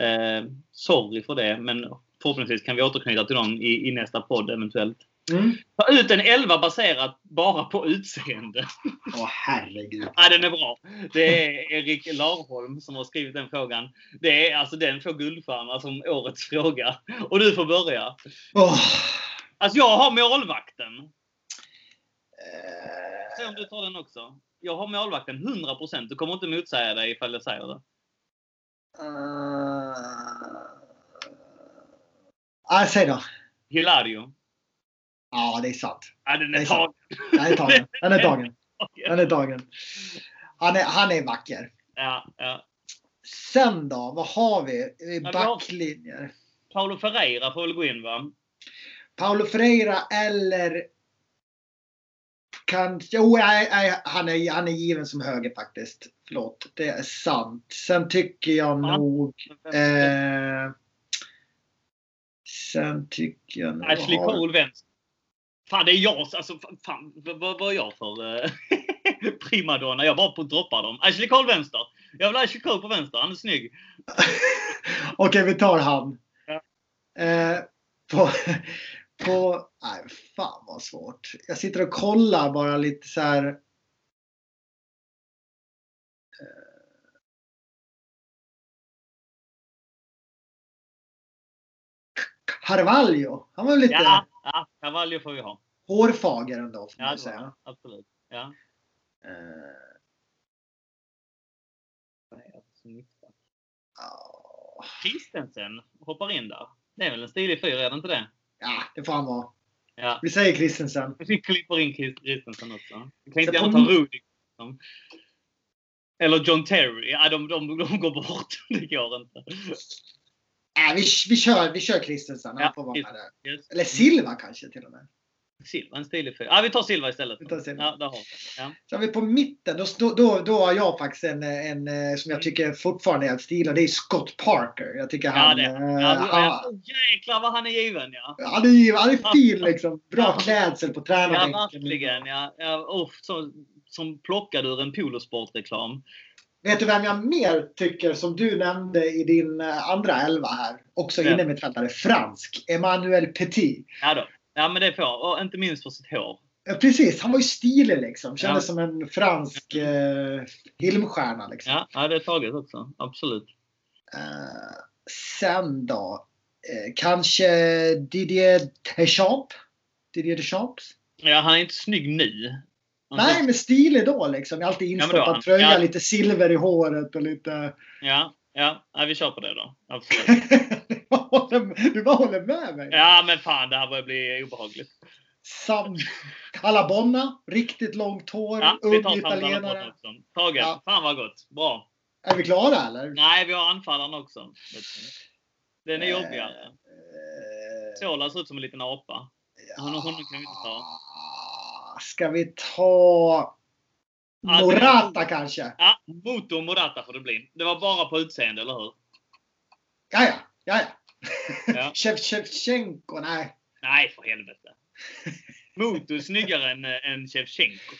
[SPEAKER 1] Eh, sorry för det, men förhoppningsvis kan vi återknyta till dem i, i nästa podd eventuellt. Mm. Ta ut en 11 baserat bara på utseende.
[SPEAKER 3] Åh herregud.
[SPEAKER 1] ja, den är bra. Det är Erik Larholm som har skrivit den frågan. Det är alltså den får guldstjärna som årets fråga. Och du får börja. Oh. Alltså jag har målvakten. Uh... Se om du tar den också. Jag har målvakten 100%. Du kommer inte motsäga dig ifall jag säger det.
[SPEAKER 3] Uh... Säg då.
[SPEAKER 1] Hilario.
[SPEAKER 3] Ja, det är sant.
[SPEAKER 1] Ja, den är, tagen. <laughs>
[SPEAKER 3] Den är tagen. Den är tagen. Den är tagen. Han är, han är vacker.
[SPEAKER 1] Ja, ja.
[SPEAKER 3] Sen då? Vad har vi backlinjer?
[SPEAKER 1] Paulo Ferreira får väl gå in va?
[SPEAKER 3] Paulo Ferreira eller kan, jo, nej, nej, han, är, han är given som höger faktiskt. Förlåt, det är sant. Sen tycker jag
[SPEAKER 1] Ja.
[SPEAKER 3] nog... Eh, sen tycker jag nog...
[SPEAKER 1] Ashley Cole vänster. Fan, det är jag. Alltså, fan, vad, vad vad är jag för eh, <laughs> primadonna? Jag bara på droppar dem. Ashley Cole vänster. Jag vill ha Ashley Cole på vänster. Han är snygg. <laughs>
[SPEAKER 3] Okej, vi tar han.
[SPEAKER 1] Ja.
[SPEAKER 3] Eh, på, på... Nej, fan vad svårt. Jag sitter och kollar bara lite så här. Eh, Carvalho. Han var lite
[SPEAKER 1] Ja, ja Cavallo får vi ha.
[SPEAKER 3] hårfager ändå får man
[SPEAKER 1] Ja,
[SPEAKER 3] säga.
[SPEAKER 1] absolut. Ja.
[SPEAKER 3] Eh, ja.
[SPEAKER 1] Christensen hoppar in där. Det är väl en stilig fyr, är det inte det?
[SPEAKER 3] Ja, det får han vara.
[SPEAKER 1] Ja.
[SPEAKER 3] Vi säger Christensen.
[SPEAKER 1] Vi klipper in Chris- Christensen också. Vi kan inte gärna ta liksom. Eller John Terry. Ja, de, de, de går bort. <laughs> Det går inte.
[SPEAKER 3] Nej, vi, vi, kör, vi kör Christensen. Han
[SPEAKER 1] Ja,
[SPEAKER 3] får vara med där.
[SPEAKER 1] Yes.
[SPEAKER 3] Eller Silva kanske till och med.
[SPEAKER 1] Silva, en stilig fyr. Ja, vi tar Silva istället.
[SPEAKER 3] Vi tar Silva.
[SPEAKER 1] Ja, där har vi. Ja.
[SPEAKER 3] Så har vi på mitten. Då, då, då, har jag faktiskt en, en eh, som jag tycker fortfarande är ett stil och det är Scott Parker. Jag tycker
[SPEAKER 1] Ja,
[SPEAKER 3] han...
[SPEAKER 1] det.
[SPEAKER 3] eh,
[SPEAKER 1] Ja,
[SPEAKER 3] han,
[SPEAKER 1] ja, jäklar vad han är given ja.
[SPEAKER 3] han, är, han är fin liksom. Bra
[SPEAKER 1] Ja.
[SPEAKER 3] klädsel på
[SPEAKER 1] Ja,
[SPEAKER 3] tränarbänken.
[SPEAKER 1] verkligen. Ja, ja, oh, så, som plockad ur en polosportreklam.
[SPEAKER 3] Vet du vem jag mer tycker som du nämnde i din eh, andra elva här? Också
[SPEAKER 1] Ja.
[SPEAKER 3] innermittfältare. Fransk. Emmanuel Petit.
[SPEAKER 1] Ja. Ja men det får Och inte minst för sitt hår.
[SPEAKER 3] Ja, Precis, han var ju stilig liksom. Kändes
[SPEAKER 1] Ja.
[SPEAKER 3] som en fransk eh, filmstjärna. Liksom.
[SPEAKER 1] Ja, ja, det är taget också. Absolut.
[SPEAKER 3] Eh, sen då? Eh, kanske Didier Deschamps? Didier Deschamps?
[SPEAKER 1] Ja, han är inte snygg nu.
[SPEAKER 3] Nej, men stilig då liksom. Alltid
[SPEAKER 1] Ja, då,
[SPEAKER 3] instoppad tröja,
[SPEAKER 1] ja.
[SPEAKER 3] lite silver i håret och lite...
[SPEAKER 1] Ja, ja, ja, vi kör på det då. Absolut. <laughs>
[SPEAKER 3] du, bara håller, med mig.
[SPEAKER 1] Ja, men fan det här börjar bli obehagligt.
[SPEAKER 3] Sam Alabonna, riktigt långt hår,
[SPEAKER 1] Ja, vi
[SPEAKER 3] ung italienare.
[SPEAKER 1] Taget.
[SPEAKER 3] Ja.
[SPEAKER 1] Fan vad gott. Bra.
[SPEAKER 3] Är vi klara eller?
[SPEAKER 1] Nej, vi har anfallaren också. Den är
[SPEAKER 3] Eh,
[SPEAKER 1] jobbigare.
[SPEAKER 3] Eh,
[SPEAKER 1] Sola ser ut som en liten apa. Honom, honom kan vi inte ta.
[SPEAKER 3] Ska vi ta
[SPEAKER 1] Ja,
[SPEAKER 3] Morata kanske?
[SPEAKER 1] Ja, Moto Morata får det bli. Det var bara på utseende, eller hur?
[SPEAKER 3] Ja, ja. ja, ja. <laughs> Shevchenko, nej.
[SPEAKER 1] Nej, för helvete. Moto är snyggare än, äh, än Shevchenko.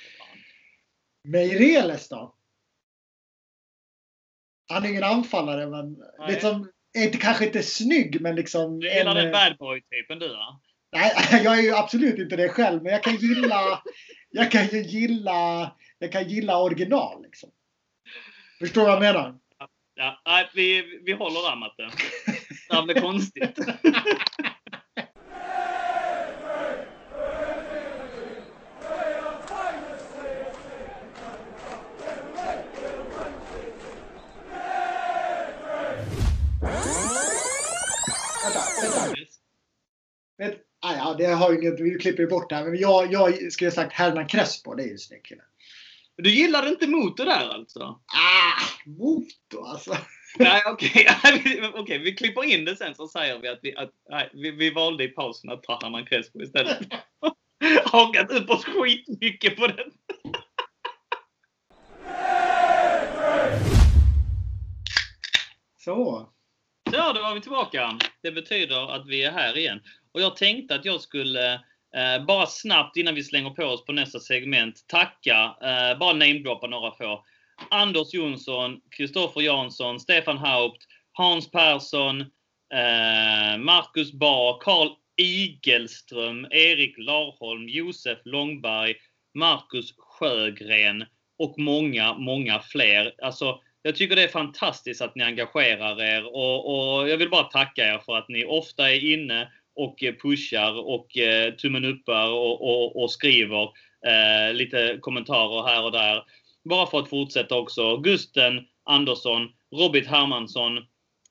[SPEAKER 3] Meireles då? Han är ingen anfallare men
[SPEAKER 1] Nej.
[SPEAKER 3] liksom, är inte, kanske inte snygg men liksom...
[SPEAKER 1] Du gillar
[SPEAKER 3] en,
[SPEAKER 1] den bad boy-typen du, va?
[SPEAKER 3] Nej, <laughs> jag är ju absolut inte det själv men jag kan gilla... jag kan ju gilla... Jag kan gilla original liksom. Förstår du vad jag menar?
[SPEAKER 1] Ja, nej, vi, vi håller där, Matte. Det blir konstigt.
[SPEAKER 3] Vet, ah, ja, det har inget, vi klipper bort det här. Men jag, jag skulle sagt Hernan Crespo, det är ju en snygg kille.
[SPEAKER 1] Du gillade inte Moto där alltså?
[SPEAKER 3] Ah, motor alltså.
[SPEAKER 1] Nej, okej. <laughs> Okay. Okej, vi klipper in det sen så säger vi att vi, att, nej, vi, vi valde i pausen att ta Herman Crespo istället. <laughs> Hakat upp oss skitmycket på den.
[SPEAKER 3] Så.
[SPEAKER 1] Så, då var vi tillbaka. Det betyder att vi är här igen. Och jag tänkte att jag skulle eh, bara snabbt innan vi slänger på oss på nästa segment tacka, eh, bara namedroppa några få. Anders Jonsson, Kristoffer Jansson, Stefan Haupt, Hans Persson, eh, Marcus Bar, Karl Igelström, Erik Larholm, Josef Långberg, Marcus Sjögren och många, många fler. Alltså, jag tycker det är fantastiskt att ni engagerar er och, och jag vill bara tacka er för att ni ofta är inne och eh, pushar och eh, tummen uppar och, och, och skriver eh, lite kommentarer här och där. Bara för att fortsätta också. Gusten Andersson, Robert Hermansson,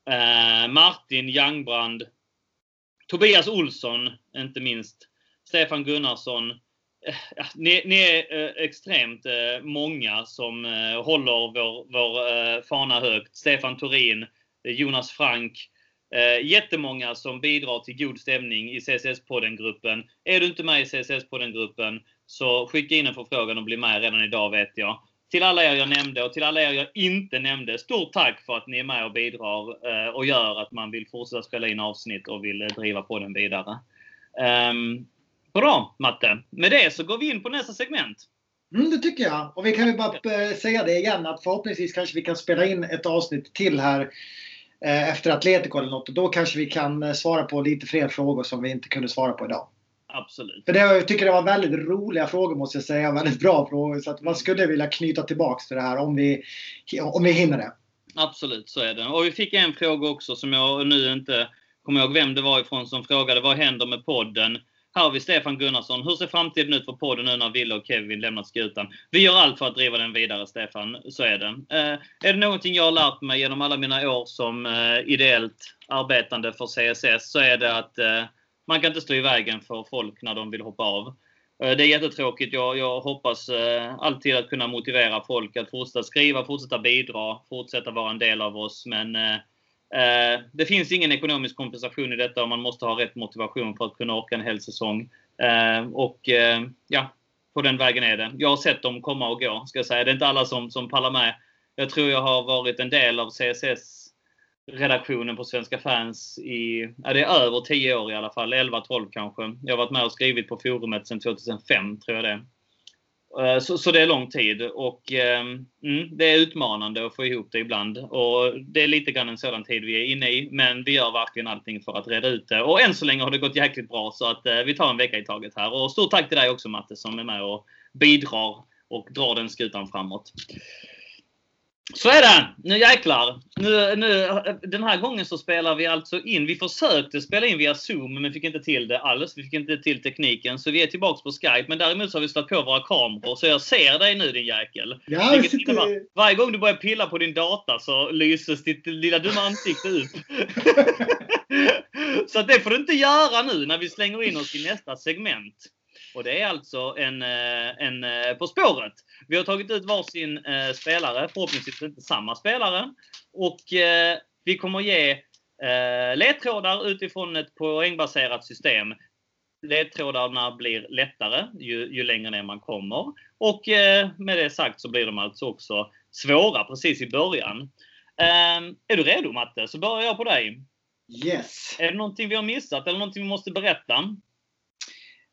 [SPEAKER 1] eh, Martin Jangbrand, Tobias Olsson, inte minst, Stefan Gunnarsson, Eh, ni, ni är eh, extremt eh, många som eh, håller vår, vår eh, fana högt. Stefan Torin, eh, Jonas Frank, Eh, jättemånga som bidrar till god stämning i CSS-podden-gruppen. Är du inte med i CSS-podden-gruppen så skicka in en förfrågan och bli med redan idag vet jag. Till alla er jag nämnde och till alla er jag inte nämnde, stort tack för att ni är med och bidrar eh, och gör att man vill fortsätta spela in avsnitt och vill eh, driva podden vidare. Um, bra Matte! Med det så går vi in på nästa segment.
[SPEAKER 3] Mm, det tycker jag. Och vi kan ju bara eh, säga det igen att förhoppningsvis kanske vi kan spela in ett avsnitt till här efter Atletico eller något. Och då kanske vi kan eh, svara på lite fler frågor som vi inte kunde svara på idag.
[SPEAKER 1] Absolut.
[SPEAKER 3] För det, jag tycker det var väldigt roliga frågor måste jag säga. <laughs> Väldigt bra frågor. Så att man skulle vilja knyta tillbaks till det här om vi, om vi hinner det.
[SPEAKER 1] Absolut, så är det. Och vi fick en fråga också som jag nu inte kommer ihåg vem det var ifrån som frågade. Vad händer med podden? Här har vi Stefan Gunnarsson. Hur ser framtiden ut för podden nu när Wille och Kevin lämnat skutan? Vi gör allt för att driva den vidare, Stefan. Så är det. Eh, är det någonting jag har lärt mig genom alla mina år som eh, ideellt arbetande för CSS så är det att eh, man kan inte stå i vägen för folk när de vill hoppa av. Eh, det är jättetråkigt. Jag, jag hoppas eh, alltid att kunna motivera folk att fortsätta skriva, fortsätta bidra, fortsätta vara en del av oss. Men Eh, Eh, det finns ingen ekonomisk kompensation i detta och man måste ha rätt motivation för att kunna orka en hel säsong. Eh, och eh, ja, på den vägen är det. Jag har sett dem komma och gå, ska jag säga. Det är inte alla som, som pallar med. Jag tror jag har varit en del av CSS redaktionen på Svenska fans i, ja, det är över 10 år i alla fall, 11-12 kanske. Jag har varit med och skrivit på forumet sedan 2005, tror jag det Eh, så, så, det är lång tid och ehm, mm, det är utmanande att få ihop det ibland. Och det är lite grann en sådan tid vi är inne i. Men vi gör verkligen allting för att reda ut det. Och än så länge har det gått jäkligt bra så att eh, vi tar en vecka i taget här. Och stort tack till dig också Matte som är med och bidrar och drar den skutan framåt. Så är det! Nu jäklar! Nu, nu, den här gången så spelar vi alltså in. Vi försökte spela in via Zoom men fick inte till det alls. Vi fick inte till tekniken. Så vi är tillbaks på Skype. Men däremot så har vi slagit på våra kameror. Så jag ser dig nu din jäkel.
[SPEAKER 3] Ja, sitter...
[SPEAKER 1] Varje gång du börjar pilla på din data så lyses ditt lilla dumma ansikte ut. <laughs> <laughs> så det får du inte göra nu när vi slänger in oss i nästa segment. Och det är alltså en, eh, en eh, På spåret. Vi har tagit ut varsin eh, spelare, förhoppningsvis inte samma spelare. Och eh, vi kommer ge eh, ledtrådar utifrån ett poängbaserat system. Ledtrådarna blir lättare ju, ju längre ner man kommer. Och eh, med det sagt så blir de alltså också svåra precis i början. är du redo Matte? Så börjar jag på dig.
[SPEAKER 3] Yes.
[SPEAKER 1] Är det någonting vi har missat eller någonting vi måste berätta?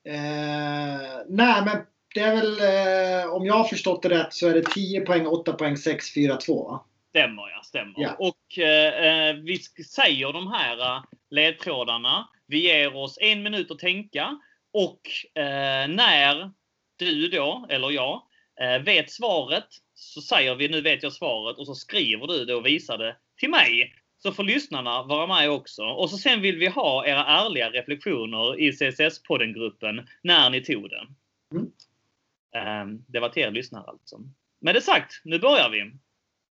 [SPEAKER 3] Eh, nej, men det är väl, eh, om jag har förstått det rätt, så är det 10 poäng, 8 poäng, 6, 4, 2
[SPEAKER 1] Stämmer ja, stämmer.
[SPEAKER 3] Ja.
[SPEAKER 1] Och eh, vi säger de här eh, ledtrådarna. Vi ger oss en minut att tänka. Och eh, när du då, eller jag, eh, vet svaret så säger vi nu vet jag svaret och så skriver du det och visar det till mig så får lyssnarna vara med också. Och så sen vill vi ha era ärliga reflektioner i CSS-podden-gruppen när ni tog den. Mm. Um, det var till er lyssnare alltså. Med det sagt, nu börjar vi.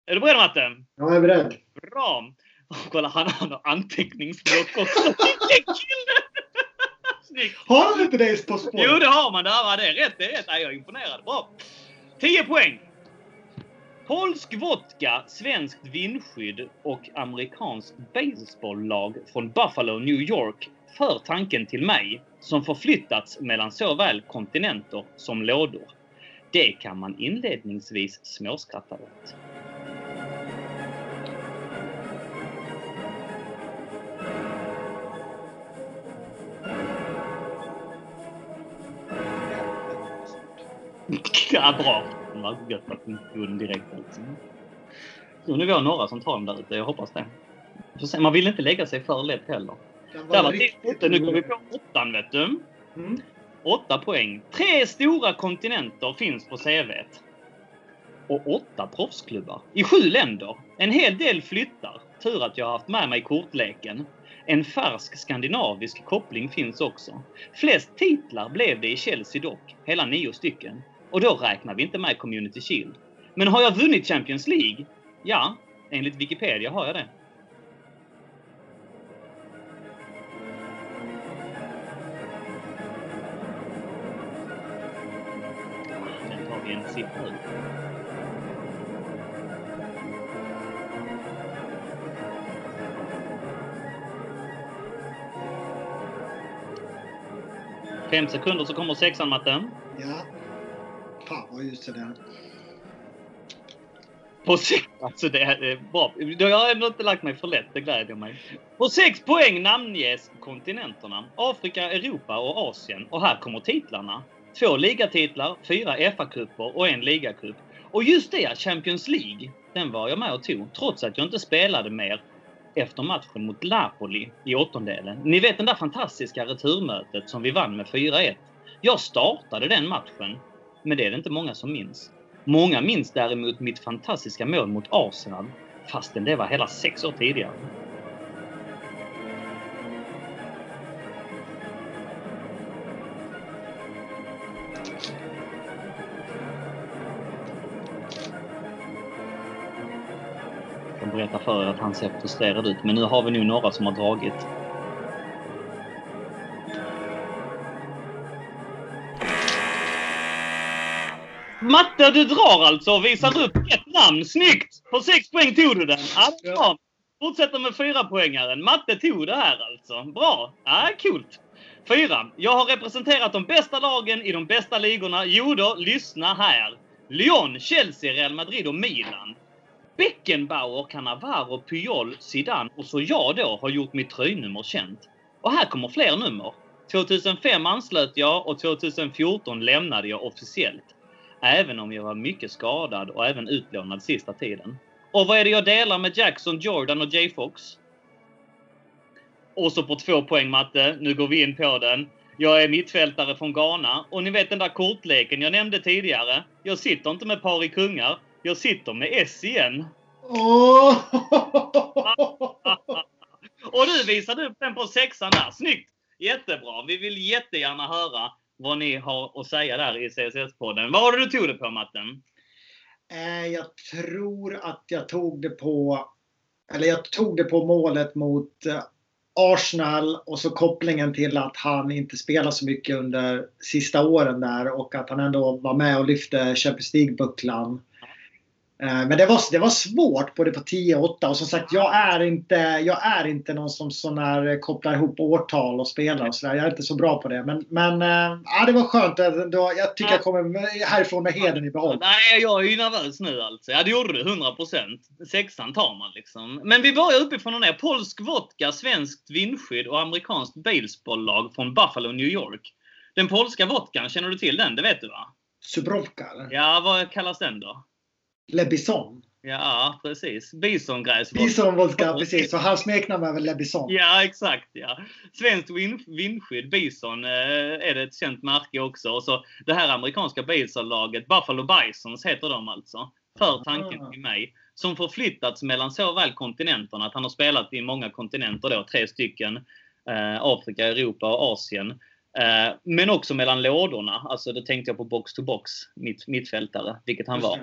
[SPEAKER 1] Är du beredd Matte?
[SPEAKER 3] Jag är beredd.
[SPEAKER 1] Bra! Och kolla, han har anteckningsblock också. Vilken kille!
[SPEAKER 3] Snyggt! Har han inte det på spår?
[SPEAKER 1] Jo, det har man. Där det. Rätt, det är rätt. Jag är imponerad. Bra! 10 poäng! Polsk vodka, svenskt vindskydd och amerikanskt baseballlag från Buffalo, New York för tanken till mig som förflyttats mellan såväl kontinenter som lådor. Det kan man inledningsvis småskratta åt. <laughs> Ja, bra var gött att den tog direkt. Liksom. Så nu vi har några som tar den där ute. Jag hoppas det. Man vill inte lägga sig för lätt heller. Där var riktigt... Nu kommer vi på åttan, vet du. Mm. Åtta poäng. Tre stora kontinenter finns på CVt. Och åtta proffsklubbar. I sju länder. En hel del flyttar. Tur att jag har haft med mig kortleken. En färsk skandinavisk koppling finns också. Flest titlar blev det i Chelsea dock. Hela nio stycken. Och då räknar vi inte med Community Shield. Men har jag vunnit Champions League? Ja, enligt Wikipedia har jag det. Den tar vi en sipp. Fem sekunder så kommer sexan, Matte.
[SPEAKER 3] Ja. Fan vad just det där.
[SPEAKER 1] På sex, alltså det är bra. Jag har ändå inte lagt mig för lätt, det gläder mig. På sex poäng namnges kontinenterna. Afrika, Europa och Asien. Och här kommer titlarna. Två ligatitlar, fyra FA-cuper och en ligacup. Och just det, Champions League, den var jag med och tog. Trots att jag inte spelade mer efter matchen mot Napoli i åttondelen. Ni vet den där fantastiska returmötet som vi vann med 4-1. Jag startade den matchen, men det är det inte många som minns. Många minns däremot mitt fantastiska mål mot Arsenal, fastän det var hela sex år tidigare. Jag kan berätta för er att han ser frustrerad ut, men nu har vi nog några som har dragit. Matte, du drar alltså och visar upp ett namn. Snyggt! På sex poäng tog du den. Alltså. Fortsätter med fyra poängaren. Matte tog det här alltså. Bra! Ja, coolt. Fyra. Jag har representerat de bästa lagen i de bästa ligorna. Jo då, lyssna här. Lyon, Chelsea, Real Madrid och Milan. Beckenbauer, Cannavaro, Puyol, Zidane och så jag då har gjort mitt tröjnummer känt. Och här kommer fler nummer. 2005 anslöt jag och 2014 lämnade jag officiellt. Även om jag var mycket skadad och även utlånad sista tiden. Och vad är det jag delar med Jackson, Jordan och J Fox? Och så på två poäng matte, nu går vi in på den. Jag är mittfältare från Ghana och ni vet den där kortleken jag nämnde tidigare. Jag sitter inte med par i kungar. Jag sitter med S igen.
[SPEAKER 3] Åh! <laughs>
[SPEAKER 1] Och du visade upp den på sexan där. Snyggt! Jättebra. Vi vill jättegärna höra vad ni har att säga där i CSS-podden. Vad var det du tog det på Matten?
[SPEAKER 3] Eh, jag tror att jag tog det på eller jag tog det på målet mot eh, Arsenal och så kopplingen till att han inte spelar så mycket under sista åren där och att han ändå var med och lyfte Champions League-bucklan. Eh, Men det var, det var svårt både på 10 och 8 och som sagt jag är inte, jag är inte någon som sån här kopplar ihop årtal och spelar och sådär. Jag är inte så bra på det. Men, men äh, ja, det var skönt. ändå. Jag tycker jag kommer härifrån med heden i behåll.
[SPEAKER 1] Nej, jag är ju nervös nu alltså. Ja, det gjorde du. 100%. Sexan tar man liksom. Men vi börjar uppifrån och ner. Polsk vodka, svenskt vindskydd och amerikanskt baseballlag från Buffalo, New York. Den polska vodkan, känner du till den? Det vet du va?
[SPEAKER 3] Subrovka?
[SPEAKER 1] Ja, vad kallas den då?
[SPEAKER 3] Lebison.
[SPEAKER 1] Ja, precis. Bisongräsvodka.
[SPEAKER 3] Bison vodka, precis. Så hans smeknamn är väl Lebison.
[SPEAKER 1] Ja, exakt. Ja. Svenskt vin, vindskydd, Bison, eh, är det ett känt märke också. Och så det här amerikanska baseballaget, Buffalo Bisons heter de alltså. För tanken
[SPEAKER 3] Ah.
[SPEAKER 1] till mig. Som förflyttats mellan såväl kontinenterna, att han har spelat i många kontinenter då, tre stycken. Eh, Afrika, Europa och Asien. Eh, men också mellan lådorna. Alltså då tänkte jag på box to box, mitt, mittfältare, vilket han var.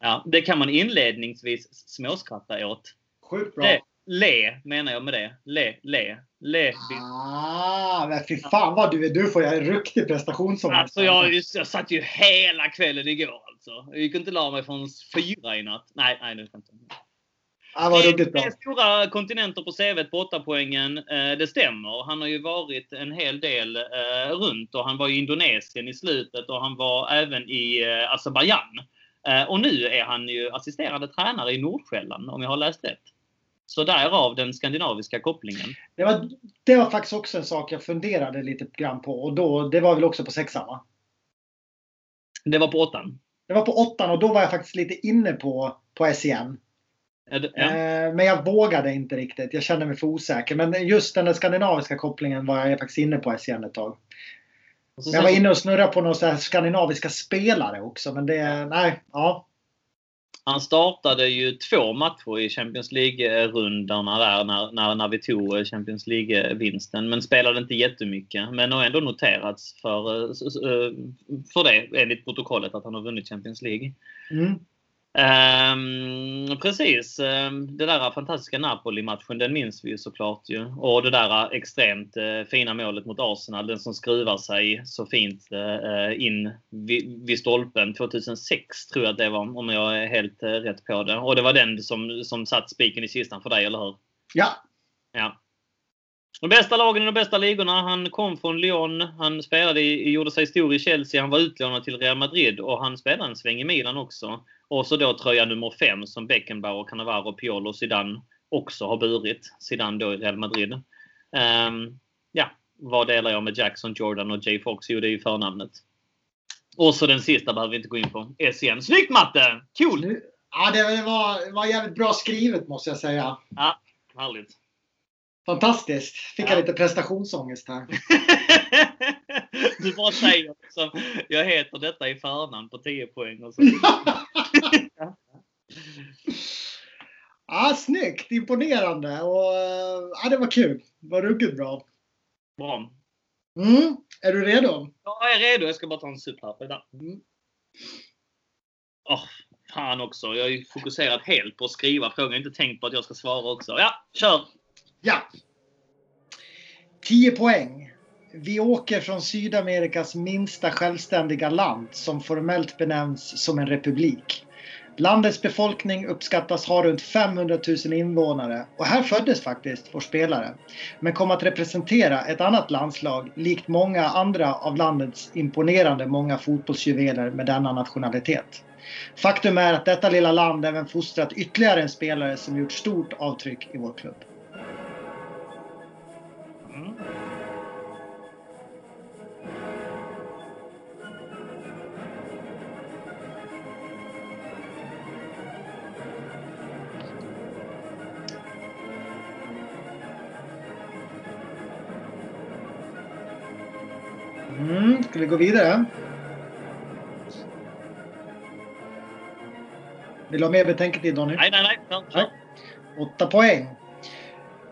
[SPEAKER 3] Det.
[SPEAKER 1] Ja, det kan man inledningsvis småskratta åt.
[SPEAKER 3] Sjukt bra.
[SPEAKER 1] Le, le menar jag med det. Le, le, le.
[SPEAKER 3] Ah, men fy fan vad du är. Du får jag en riktig prestationsångest.
[SPEAKER 1] Alltså jag, jag satt ju hela kvällen igår alltså. Jag gick inte la mig från fyra i natt. Nej, nej, det inte.
[SPEAKER 3] ah, vad
[SPEAKER 1] Det är stora kontinenter på CV på 8 poängen. Eh, Det stämmer. Han har ju varit en hel del eh, runt och han var i Indonesien i slutet och han var även i eh, Azerbajdzjan. Eh, Och nu är han ju assisterande tränare i Nordsjälland om jag har läst rätt. Så därav den skandinaviska kopplingen.
[SPEAKER 3] Det var, det var faktiskt också en sak jag funderade lite grann på. Och då, det var väl också på sexan va?
[SPEAKER 1] Det var på åttan.
[SPEAKER 3] Det var på åttan och då var jag faktiskt lite inne på, på SEN.
[SPEAKER 1] Ja.
[SPEAKER 3] Eh, men jag vågade inte riktigt. Jag kände mig för osäker. Men just den skandinaviska kopplingen var jag faktiskt inne på SEN ett tag.
[SPEAKER 1] Och så
[SPEAKER 3] Jag var inne och snurrade på några skandinaviska spelare också. Men det, nej, ja.
[SPEAKER 1] Han startade ju två matcher i Champions League-rundorna där när, när, när vi tog eh, Champions League-vinsten. Men spelade inte jättemycket. Men har ändå noterats för, eh, eh, för det enligt protokollet att han har vunnit Champions League.
[SPEAKER 3] Mm.
[SPEAKER 1] Ehm, precis. Ehm, det där fantastiska Napoli-matchen, den minns vi ju såklart ju. Och det där extremt eh, fina målet mot Arsenal, den som skruvar sig så fint eh, in vid, vid stolpen 2006 tror jag att det var, om jag är helt eh, rätt på det. Och det var den som, som satt spiken i kistan för dig, eller hur?
[SPEAKER 3] Ja,
[SPEAKER 1] Ja. De bästa lagen i de bästa ligorna. Han kom från Lyon. Han spelade i, gjorde sig stor i Chelsea. Han var utlånad till Real Madrid och han spelade en sväng i Milan också. Och så då tröja nummer 5 som Beckenbauer, Cannavaro, Piolo och Zidane också har burit. Zidane då i Real Madrid. Um, ja, vad delar jag med Jackson, Jordan och Jay Fox? Jo, det är ju förnamnet. Och så den sista behöver vi inte gå in på. SCN. Snyggt Matte! Cool!
[SPEAKER 3] Ja, det var, var jävligt bra skrivet måste jag säga.
[SPEAKER 1] Ja, härligt.
[SPEAKER 3] Fantastiskt! Fick ja. jag lite prestationsångest här. <laughs>
[SPEAKER 1] du bara säger så. Jag heter detta i förnamn på 10 poäng. Och så. <laughs>
[SPEAKER 3] ja, snyggt! Imponerande! Och, ja, det var kul. Det var ruggigt bra.
[SPEAKER 1] Bra.
[SPEAKER 3] Mm. Är du redo?
[SPEAKER 1] Ja, jag är redo. Jag ska bara ta en sup här. Mm. Oh, fan också. Jag är fokuserad helt på att skriva frågan. Jag har inte tänkt på att jag ska svara också. Ja, kör!
[SPEAKER 3] Ja. 10 poäng. Vi åker från Sydamerikas minsta självständiga land som formellt benämns som en republik. Landets befolkning uppskattas ha runt 500 000 invånare och här föddes faktiskt vår spelare. Men kom att representera ett annat landslag likt många andra av landets imponerande många fotbollsjuveler med denna nationalitet. Faktum är att detta lilla land även fostrat ytterligare en spelare som gjort stort avtryck i vår klubb. Vi gå vidare? Vill du ha mer betänketid Donny?
[SPEAKER 1] Nej, nej, nej. Ja.
[SPEAKER 3] Åtta poäng.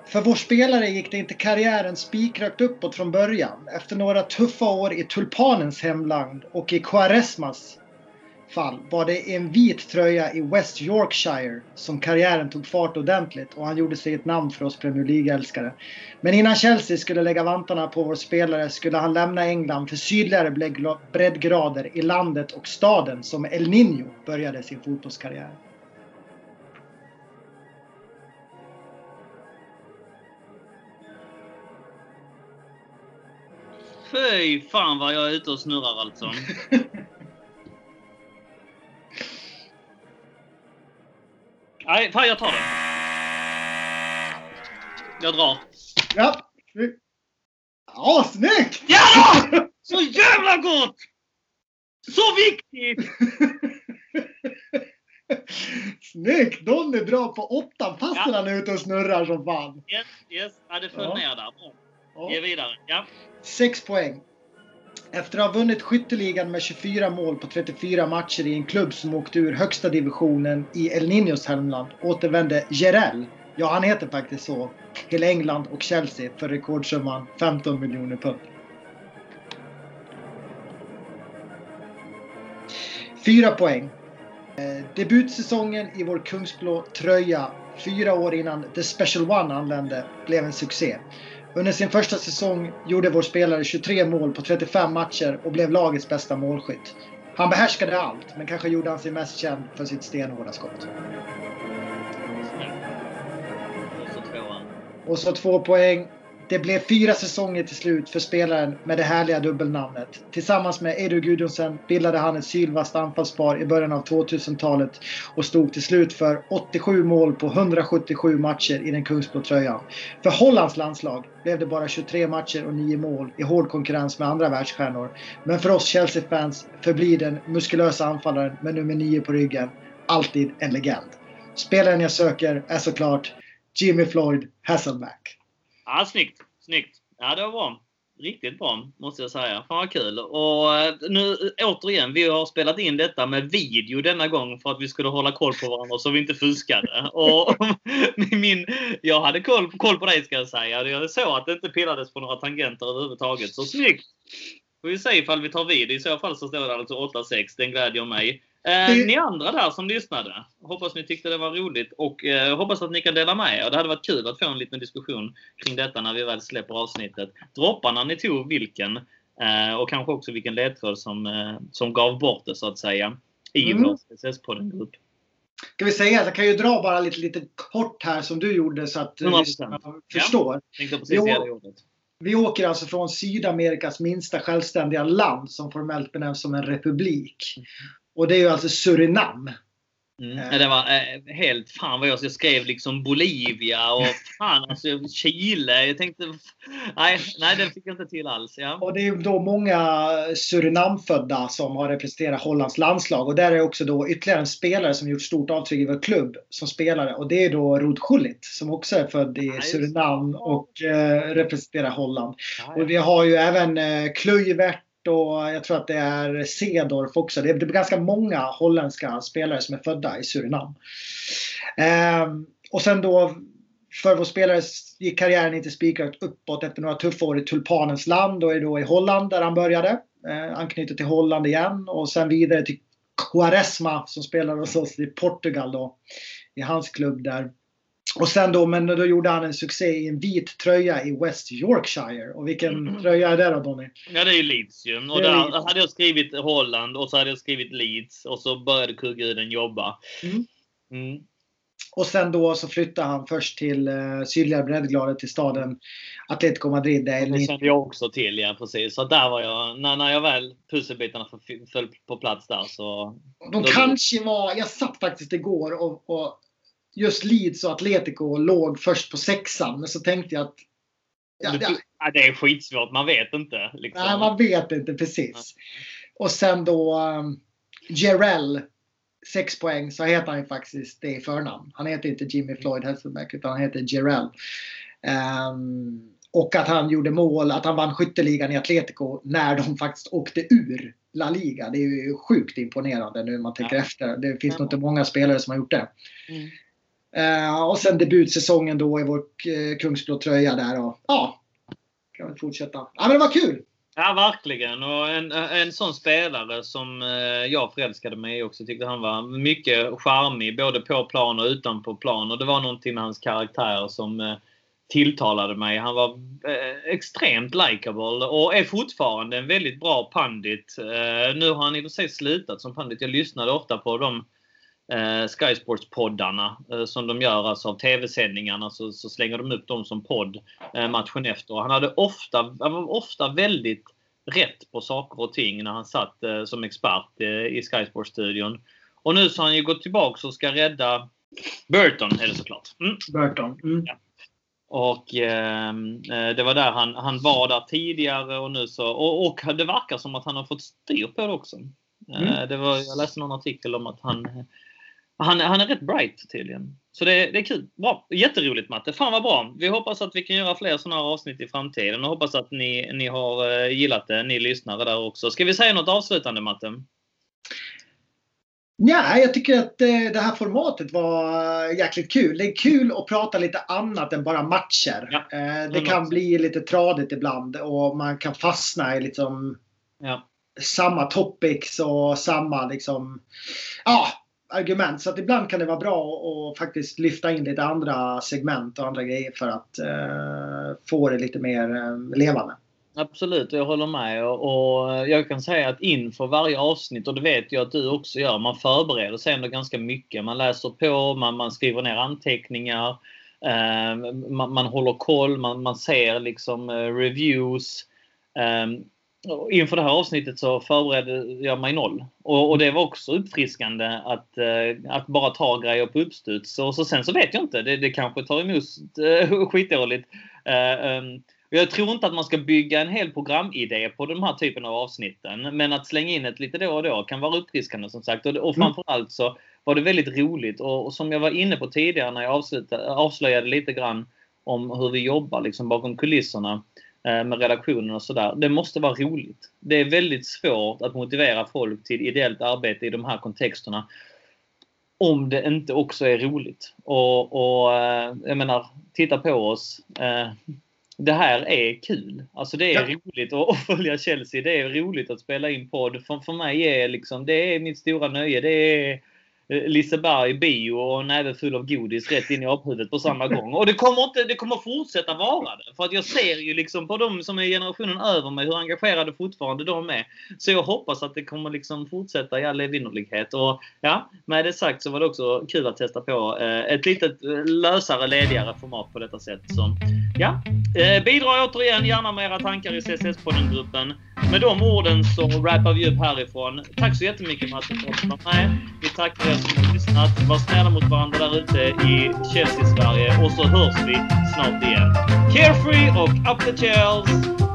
[SPEAKER 3] För vår spelare gick det inte karriären spikrakt uppåt från början. Efter några tuffa år i Tulpanens hemland och i Quaresmas fall var det en vit tröja i West Yorkshire som karriären tog fart ordentligt och han gjorde sig ett namn för oss Premier League-älskare. Men innan Chelsea skulle lägga vantarna på vår spelare skulle han lämna England för sydligare breddgrader i landet och staden som El Niño började sin fotbollskarriär.
[SPEAKER 1] Fy fan vad jag är ute och snurrar alltså. <laughs> Nej, fan jag tar det. Jag drar.
[SPEAKER 3] Ja. Ja, snyggt!
[SPEAKER 1] Ja! Så jävla gott! Så viktigt! <laughs>
[SPEAKER 3] Snyggt! Donny drar på åtta fastän ja. han är ute och snurrar som fan.
[SPEAKER 1] Yes, yes. Ja, det föll ja. ner där. Bra. Ja. Ge vidare. Ja.
[SPEAKER 3] Sex poäng. Efter att ha vunnit skytteligan med 24 mål på 34 matcher i en klubb som åkte ur högsta divisionen i El Niños hemland återvände Jerell, ja han heter faktiskt så, till England och Chelsea för rekordsumman 15 miljoner pund. Fyra poäng. Eh, debutsäsongen i vår kungsblå tröja fyra år innan The Special One anlände blev en succé. Under sin första säsong gjorde vår spelare 23 mål på 35 matcher och blev lagets bästa målskytt. Han behärskade allt, men kanske gjorde han sig mest känd för sitt stenhårda skott. Och så två poäng. Det blev fyra säsonger till slut för spelaren med det härliga dubbelnamnet. Tillsammans med Edu Gudjonsen bildade han ett sylvast anfallspar i början av 2000-talet och stod till slut för 87 mål på 177 matcher i den kungsblå tröjan. För Hollands landslag blev det bara 23 matcher och 9 mål i hård konkurrens med andra världsstjärnor. Men för oss Chelsea-fans förblir den muskulösa anfallaren med nummer 9 på ryggen alltid en legend. Spelaren jag söker är såklart Jimmy Floyd Hasselback.
[SPEAKER 1] Ja, snyggt. Snyggt. Ja, det var bra. Riktigt bra, måste jag säga. Fan vad kul. Och eh, nu återigen, vi har spelat in detta med video denna gång för att vi skulle hålla koll på varandra så vi inte fuskade. Och <laughs> min, jag hade koll, koll på dig ska jag säga. Jag såg att det inte pillades på några tangenter överhuvudtaget. Så snyggt! Får vi se ifall vi tar vid. I så fall så står det alltså 8-6. Den glädjer mig. Eh, ni andra där som lyssnade, hoppas ni tyckte det var roligt och eh, hoppas att ni kan dela med er. Det hade varit kul att få en liten diskussion kring detta när vi väl släpper avsnittet. Droppa när ni tog vilken eh, och kanske också vilken ledtråd som, eh, som gav bort det så att säga i mm. vår SSS-podden-grupp.
[SPEAKER 3] Ska vi säga, jag kan ju dra bara lite, lite kort här som du gjorde så att
[SPEAKER 1] 100%.
[SPEAKER 3] lyssnarna förstår.
[SPEAKER 1] Tänkte precis
[SPEAKER 3] Jo. Vi åker alltså från Sydamerikas minsta självständiga land som formellt benämns som en republik. Och det är ju alltså Surinam.
[SPEAKER 1] Mm. Ja, Det var eh, helt fan vad jag, jag skrev liksom Bolivia och <laughs> fan alltså Chile. Jag tänkte nej, nej den fick jag inte till alls. Ja.
[SPEAKER 3] Och det är ju då många Surinamfödda som har representerat Hollands landslag. Och där är också då ytterligare en spelare som gjort stort avtryck i vår klubb som spelare. Och det är då Rod Schullit som också är född i
[SPEAKER 1] just
[SPEAKER 3] Surinam och eh, representerar Holland.
[SPEAKER 1] Ja,
[SPEAKER 3] Och vi har ju även eh, Kluivert och jag tror att det är Cedorf också. Det är, det är ganska många holländska spelare som är födda i Surinam. Ehm, och sen då för vår spelare gick karriären inte spikrakt uppåt efter några tuffa år i Tulpanens land och är då i Holland där han började. Eh, anknyter till Holland igen och sen vidare till Quaresma som spelar hos oss i Portugal då. I hans klubb där. Och sen då, men då gjorde han en succé i en vit tröja i West Yorkshire. Och vilken tröja är det då Donny?
[SPEAKER 1] Ja, det är ju Leeds ju. Och där
[SPEAKER 3] Leeds.
[SPEAKER 1] hade jag skrivit Holland och så hade jag skrivit Leeds och så började kugghuden jobba.
[SPEAKER 3] Mm.
[SPEAKER 1] Mm.
[SPEAKER 3] Och sen då så flyttade han först till eh, sydligare breddgrader till staden Atletico Madrid. Där
[SPEAKER 1] Det kände jag också till, ja precis. Så där var jag, när, när jag väl pusselbitarna föll på plats där så...
[SPEAKER 3] de kanske var, jag satt faktiskt igår och, och just Leeds och Atletico låg först på sexan. Men så tänkte jag att ja, ja,
[SPEAKER 1] det är skitsvårt, man vet inte. Liksom.
[SPEAKER 3] nej, man vet inte precis. Och sen då um, Jerell, 6 poäng, så heter han ju faktiskt det i förnamn. Han heter inte Jimmy Floyd Hasselbeck utan han heter Jerell. Ehm, och att han gjorde mål, att han vann skytteligan i Atletico när de faktiskt åkte ur La Liga. Det är ju sjukt imponerande nu när man tänker
[SPEAKER 1] Ja.
[SPEAKER 3] efter. Det finns
[SPEAKER 1] Ja.
[SPEAKER 3] nog inte många spelare som har gjort det.
[SPEAKER 1] Mm.
[SPEAKER 3] Eh, och sen debutsäsongen då i vår eh, Kungsblå tröja där. Och, ja, kan väl fortsätta. Ja, men det var kul!
[SPEAKER 1] Ja, verkligen. Och en, en sån spelare som eh, jag förälskade mig i också. Tyckte han var mycket charmig både på plan och utanpå plan. Och det var någonting med hans karaktär som eh, tilltalade mig. Han var eh, extremt likable och är fortfarande en väldigt bra pandit. Eh, nu har han i och för sig slutat som pandit. Jag lyssnade ofta på de eh, Sky Sports-poddarna eh, som de gör, alltså av TV-sändningarna, så, så slänger de upp dem som podd eh, matchen efter. Han hade ofta, han var ofta väldigt rätt på saker och ting när han satt eh, som expert i Sky Sports-studion. Och nu så har han ju gått tillbaka och ska rädda Burton, är det såklart. Mm.
[SPEAKER 3] Burton. Mm.
[SPEAKER 1] Och ehm, eh, det var där han, han var där tidigare och nu så och, och det verkar som att han har fått styr på det också. Eh,
[SPEAKER 3] Mm.
[SPEAKER 1] det var, jag läste någon artikel om att han, han, han är rätt bright tydligen. Så det, det är kul. Bra. Jätteroligt Matte. Fan vad bra. Vi hoppas att vi kan göra fler sådana här avsnitt i framtiden och hoppas att ni, ni har eh, gillat det, ni lyssnare där också. Ska vi säga något avslutande Matte?
[SPEAKER 3] Ja, jag tycker att eh, det här formatet var eh, jäkligt kul. Det är kul att prata lite annat än bara matcher.
[SPEAKER 1] Ja,
[SPEAKER 3] det kan bli lite tradigt ibland och man kan fastna i liksom
[SPEAKER 1] Ja.
[SPEAKER 3] samma topics och samma liksom, ja, argument. Så att ibland kan det vara bra att- faktiskt lyfta in lite andra segment och andra grejer för att eh, få det lite mer eh, levande.
[SPEAKER 1] Absolut, jag håller med. Och, jag kan säga att inför varje avsnitt, och det vet jag att du också gör, man förbereder sig ändå ganska mycket. Man läser på, man, man skriver ner anteckningar, eh, man, man håller koll, man, man ser liksom eh, reviews. Ehm, Inför det här avsnittet så förberedde jag mig noll. Och, och det var också uppfriskande att, eh, att bara ta grejer på uppstuds. Och så sen så vet jag inte, det, det kanske tar emot eh, <laughs> skitdåligt. Eh, ehm, jag tror inte att man ska bygga en hel programidé på den här typen av avsnitten. Men att slänga in ett lite då och då kan vara uppfriskande som sagt. Och, och
[SPEAKER 3] Mm.
[SPEAKER 1] framförallt så var det väldigt roligt. Och, och som jag var inne på tidigare när jag avslutade, avslöjade lite grann om hur vi jobbar liksom bakom kulisserna med redaktionen och sådär. Det måste vara roligt. Det är väldigt svårt att motivera folk till ideellt arbete i de här kontexterna om det inte också är roligt. Och, och eh, jag menar, titta på oss. Eh, det här är kul. Alltså det är
[SPEAKER 3] Ja.
[SPEAKER 1] roligt att <laughs> att följa Chelsea. Det är roligt att spela in podd. För, för mig är liksom, det är mitt stora nöje. Det är, Eh, Liseberg bio och en näve full av godis rätt in i aphuvudet på samma gång. Och det kommer, inte, det kommer fortsätta vara det. För att jag ser ju liksom på de som är generationen över mig hur engagerade fortfarande de är. Så jag hoppas att det kommer liksom fortsätta i all evinnerlighet. Och ja, med det sagt så var det också kul att testa på eh, ett litet eh, lösare, ledigare format på detta sätt. Så ja, bidra återigen gärna med era tankar i CSS-podden-gruppen. Med de orden så wrappar vi upp härifrån. Tack så jättemycket Martin för att du var med. Vi tackar er som lyssnat. Var snälla mot varandra där ute i Chelsea-Sverige och så hörs vi snart igen. Carefree och up the Chels!